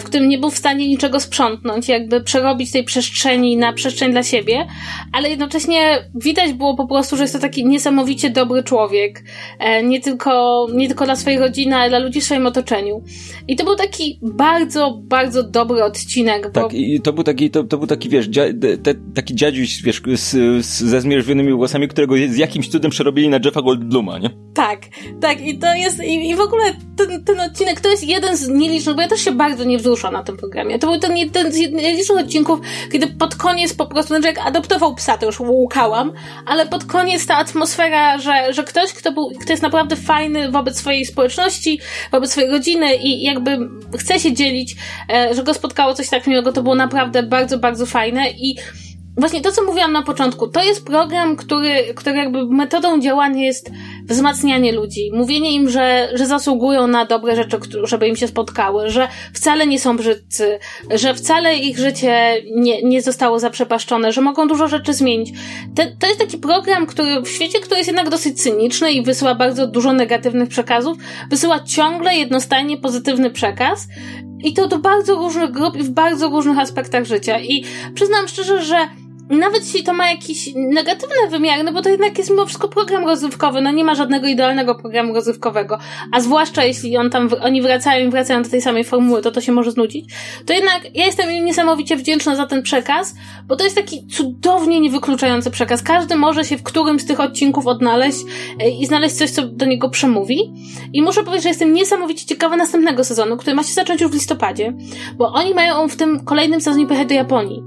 w którym nie był w stanie niczego sprzątnąć, jakby przerobić tej przestrzeni na przestrzeń dla siebie, ale jednocześnie widać było po prostu, że jest to taki niesamowicie dobry człowiek. E, nie tylko, nie tylko dla swojej rodziny, ale dla ludzi w swoim otoczeniu. I to był taki bardzo, bardzo dobry odcinek. Bo... Tak, i to był taki, to, to był taki, wiesz, dzia, te, taki dziadziuś, wiesz, z, z, ze zmierzwionymi głosami, którego z jakimś cudem przerobili na Jeffa Goldbluma, nie? Tak, tak, i to jest, i, i w ogóle ten, ten odcinek to jest jeden z nielicznych, bo ja też się bardzo nie wzruszam na tym programie. To był ten jeden z nielicznych odcinków, kiedy pod koniec po prostu, znaczy jak adoptował psa, to już łukałam, ale pod koniec ta atmosfera, że, że ktoś, kto, był, kto jest naprawdę fajny wobec swojej społeczności, wobec swojej rodziny i jakby chce się dzielić, e, że go spotkało coś tak miłego, to było naprawdę bardzo, bardzo fajne i właśnie to, co mówiłam na początku, to jest program, który, który jakby metodą działania jest wzmacnianie ludzi, mówienie im, że, że zasługują na dobre rzeczy, żeby im się spotkały, że wcale nie są brzydcy, że wcale ich życie nie, nie zostało zaprzepaszczone, że mogą dużo rzeczy zmienić. Te, to jest taki program, który w świecie, który jest jednak dosyć cyniczny i wysyła bardzo dużo negatywnych przekazów, wysyła ciągle jednostajnie pozytywny przekaz i to do bardzo różnych grup i w bardzo różnych aspektach życia. I przyznam szczerze, że nawet jeśli to ma jakiś negatywny wymiar, no bo to jednak jest mimo wszystko program rozrywkowy, no nie ma żadnego idealnego programu rozrywkowego, a zwłaszcza jeśli on tam, oni wracają i wracają do tej samej formuły, to to się może znudzić, to jednak ja jestem im niesamowicie wdzięczna za ten przekaz, bo to jest taki cudownie niewykluczający przekaz. Każdy może się w którymś z tych odcinków odnaleźć e, i znaleźć coś, co do niego przemówi. I muszę powiedzieć, że jestem niesamowicie ciekawa następnego sezonu, który ma się zacząć już w listopadzie, bo oni mają w tym kolejnym sezonie pojechać do Japonii.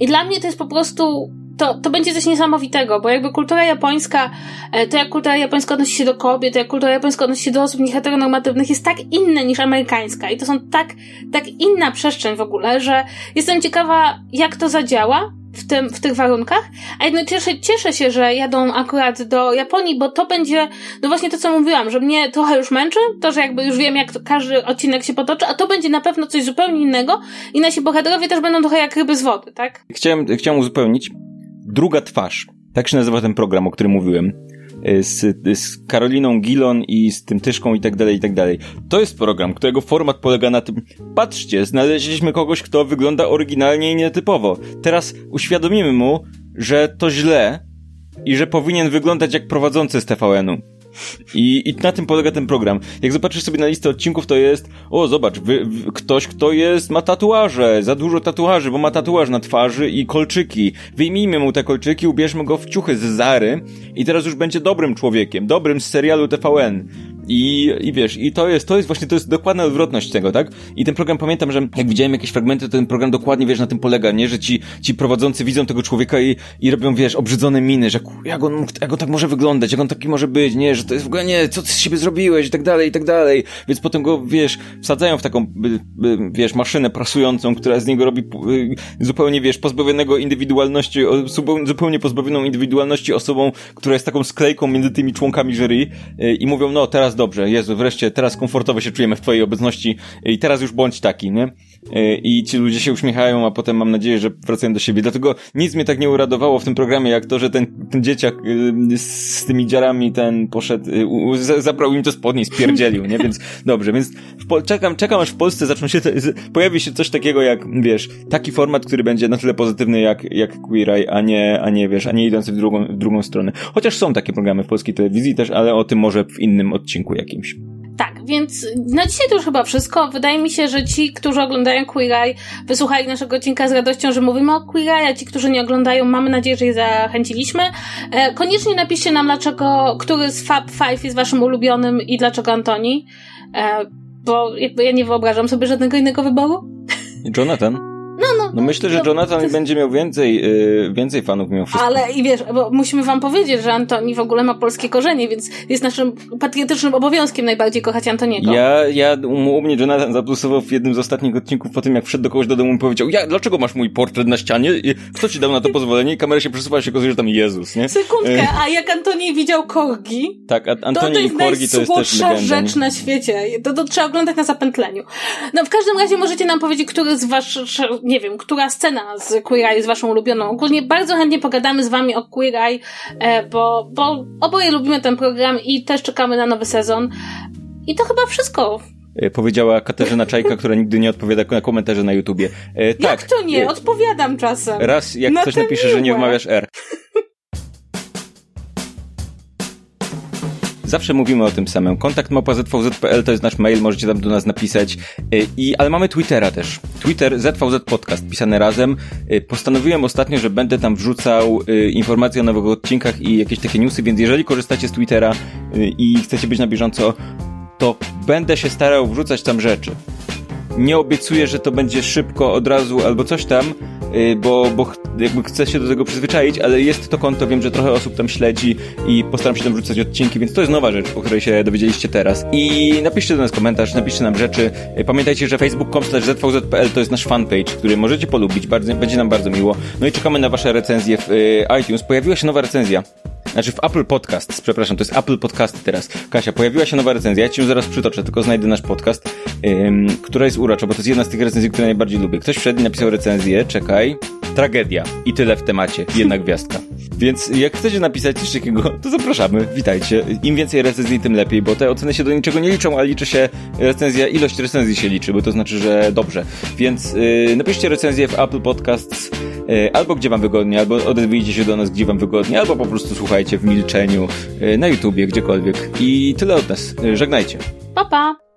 I dla mnie to jest po prostu to, to będzie coś niesamowitego, bo jakby kultura japońska, e, to jak kultura japońska odnosi się do kobiet, to jak kultura japońska odnosi się do osób nieheteronormatywnych jest tak inne niż amerykańska. I to są tak, tak inna przestrzeń w ogóle, że jestem ciekawa, jak to zadziała w, tym, w tych warunkach, a jednocześnie cieszę się, że jadą akurat do Japonii, bo to będzie, no właśnie to, co mówiłam, że mnie trochę już męczy, to, że jakby już wiem, jak to, każdy odcinek się potoczy, a to będzie na pewno coś zupełnie innego i nasi bohaterowie też będą trochę jak ryby z wody, tak? Chciałem, chciałem uzupełnić. Druga twarz. Tak się nazywa ten program, o którym mówiłem. Y, z, z Karoliną Gilon i z tym Tyszką i tak dalej, i tak dalej. To jest program, którego format polega na tym, patrzcie, znaleźliśmy kogoś, kto wygląda oryginalnie i nietypowo. Teraz uświadomimy mu, że to źle i że powinien wyglądać jak prowadzący z TVN-u. I, I na tym polega ten program. Jak zobaczysz sobie na listę odcinków, to jest, o zobacz, wy, ktoś, kto jest, ma tatuaże, za dużo tatuaży, bo ma tatuaż na twarzy i kolczyki. Wyjmijmy mu te kolczyki, ubierzmy go w ciuchy z Zary i teraz już będzie dobrym człowiekiem, dobrym z serialu TVN. I, I wiesz, i to jest, to jest właśnie, to jest dokładna odwrotność tego, tak? I ten program, pamiętam, że jak widziałem jakieś fragmenty, to ten program dokładnie, wiesz, na tym polega, nie? Że ci, ci prowadzący widzą tego człowieka i, i robią, wiesz, obrzydzone miny, że jak on, jak on tak może wyglądać, jak on taki może być, nie? Że to jest w ogóle, nie, co ty z siebie zrobiłeś i tak dalej, i tak dalej. Więc potem go, wiesz, wsadzają w taką, wiesz, maszynę prasującą, która z niego robi y, zupełnie, wiesz, pozbawionego indywidualności, zupełnie pozbawioną indywidualności osobą, która jest taką sklejką między tymi członkami jury y, i mówią, no teraz dobrze, Jezu, wreszcie teraz komfortowo się czujemy w twojej obecności i teraz już bądź taki, nie? Y, i ci ludzie się uśmiechają, a potem mam nadzieję, że wracają do siebie. Dlatego nic mnie tak nie uradowało w tym programie, jak to, że ten, ten dzieciak y, z tymi dziarami ten poszedł, y, zabrał im to spodnie spierdzielił, nie? Więc dobrze, więc czekam, czekam aż w Polsce zaczną się, pojawi się coś takiego jak, wiesz, taki format, który będzie na tyle pozytywny jak, jak Queer Eye, a nie, a nie, wiesz, a nie idący w drugą, w drugą stronę. Chociaż są takie programy w polskiej telewizji też, ale o tym może w innym odcinku jakimś. Tak, więc na dzisiaj to już chyba wszystko. Wydaje mi się, że ci, którzy oglądają Queer Eye, wysłuchali naszego odcinka z radością, że mówimy o Queer Eye, a ci, którzy nie oglądają, mamy nadzieję, że je zachęciliśmy. E, koniecznie napiszcie nam, dlaczego, który z Fab Five jest waszym ulubionym i dlaczego Antoni. E, bo jakby ja nie wyobrażam sobie żadnego innego wyboru. Jonathan? No, no. No myślę, że Jonathan jest... będzie miał więcej, yy, więcej fanów mimo wszystko. Ale i wiesz, bo musimy wam powiedzieć, że Antoni w ogóle ma polskie korzenie, więc jest naszym patriotycznym obowiązkiem najbardziej kochać Antoniego. Ja, ja u mnie Jonathan zaplusował w jednym z ostatnich odcinków po tym, jak wszedł do kogoś do domu i powiedział, ja, dlaczego masz mój portret na ścianie? Kto ci dał na to pozwolenie? I kamera się przesuwa, się okazuje, że tam Jezus, nie? Sekundkę, y- a jak Antoni widział Korgi? Tak, a Antoni i Korgi to jest też legenda. rzecz na świecie. To, to trzeba oglądać na zapętleniu. No w każdym razie możecie nam powiedzieć, który z was, nie wiem, która scena z Queer Eye jest waszą ulubioną. Ogólnie bardzo chętnie pogadamy z wami o Queer Eye, e, bo, bo oboje lubimy ten program i też czekamy na nowy sezon. I to chyba wszystko e, powiedziała Katarzyna Czajka, która nigdy nie odpowiada na komentarze na YouTubie. E, tak, Jak to nie? E, Odpowiadam czasem. Raz, jak na ktoś napisze, miłe. że nie wmawiasz R. Zawsze mówimy o tym samym. Kontakt małpa.zvz.pl to jest nasz mail, możecie tam do nas napisać. Y, I, ale mamy Twittera też. Twitter ZVZ Podcast, pisane razem. Y, postanowiłem ostatnio, że będę tam wrzucał y, informacje o nowych odcinkach i jakieś takie newsy, więc jeżeli korzystacie z Twittera i chcecie być na bieżąco, to będę się starał wrzucać tam rzeczy. Nie obiecuję, że to będzie szybko od razu albo coś tam, bo, bo jakby chcę się do tego przyzwyczaić, ale jest to konto, wiem, że trochę osób tam śledzi i postaram się tam wrzucać odcinki, więc to jest nowa rzecz, o której się dowiedzieliście teraz. I napiszcie do nas komentarz, napiszcie nam rzeczy. Y, pamiętajcie, że facebook.com zvz.pl to jest nasz fanpage, który możecie polubić, bardzo, będzie nam bardzo miło. No i czekamy na wasze recenzje w y, iTunes. Pojawiła się nowa recenzja znaczy w Apple Podcast, przepraszam, to jest Apple Podcast teraz. Kasia, pojawiła się nowa recenzja, ja ci ją zaraz przytoczę, tylko znajdę nasz podcast, ym, która jest urocza, bo to jest jedna z tych recenzji, które najbardziej lubię. Ktoś wszedł i napisał recenzję, czekaj, tragedia i tyle w temacie, jedna gwiazdka. Więc jak chcecie napisać coś takiego, to zapraszamy, witajcie. Im więcej recenzji, tym lepiej, bo te oceny się do niczego nie liczą, a liczy się recenzja, ilość recenzji się liczy, bo to znaczy, że dobrze. Więc yy, napiszcie recenzję w Apple Podcasts yy, albo gdzie wam wygodnie, albo odezwijcie się do nas, gdzie wam wygodnie, albo po prostu słuchajcie w milczeniu, yy, na YouTubie, gdziekolwiek. I tyle od nas. Yy, żegnajcie. Pa, pa!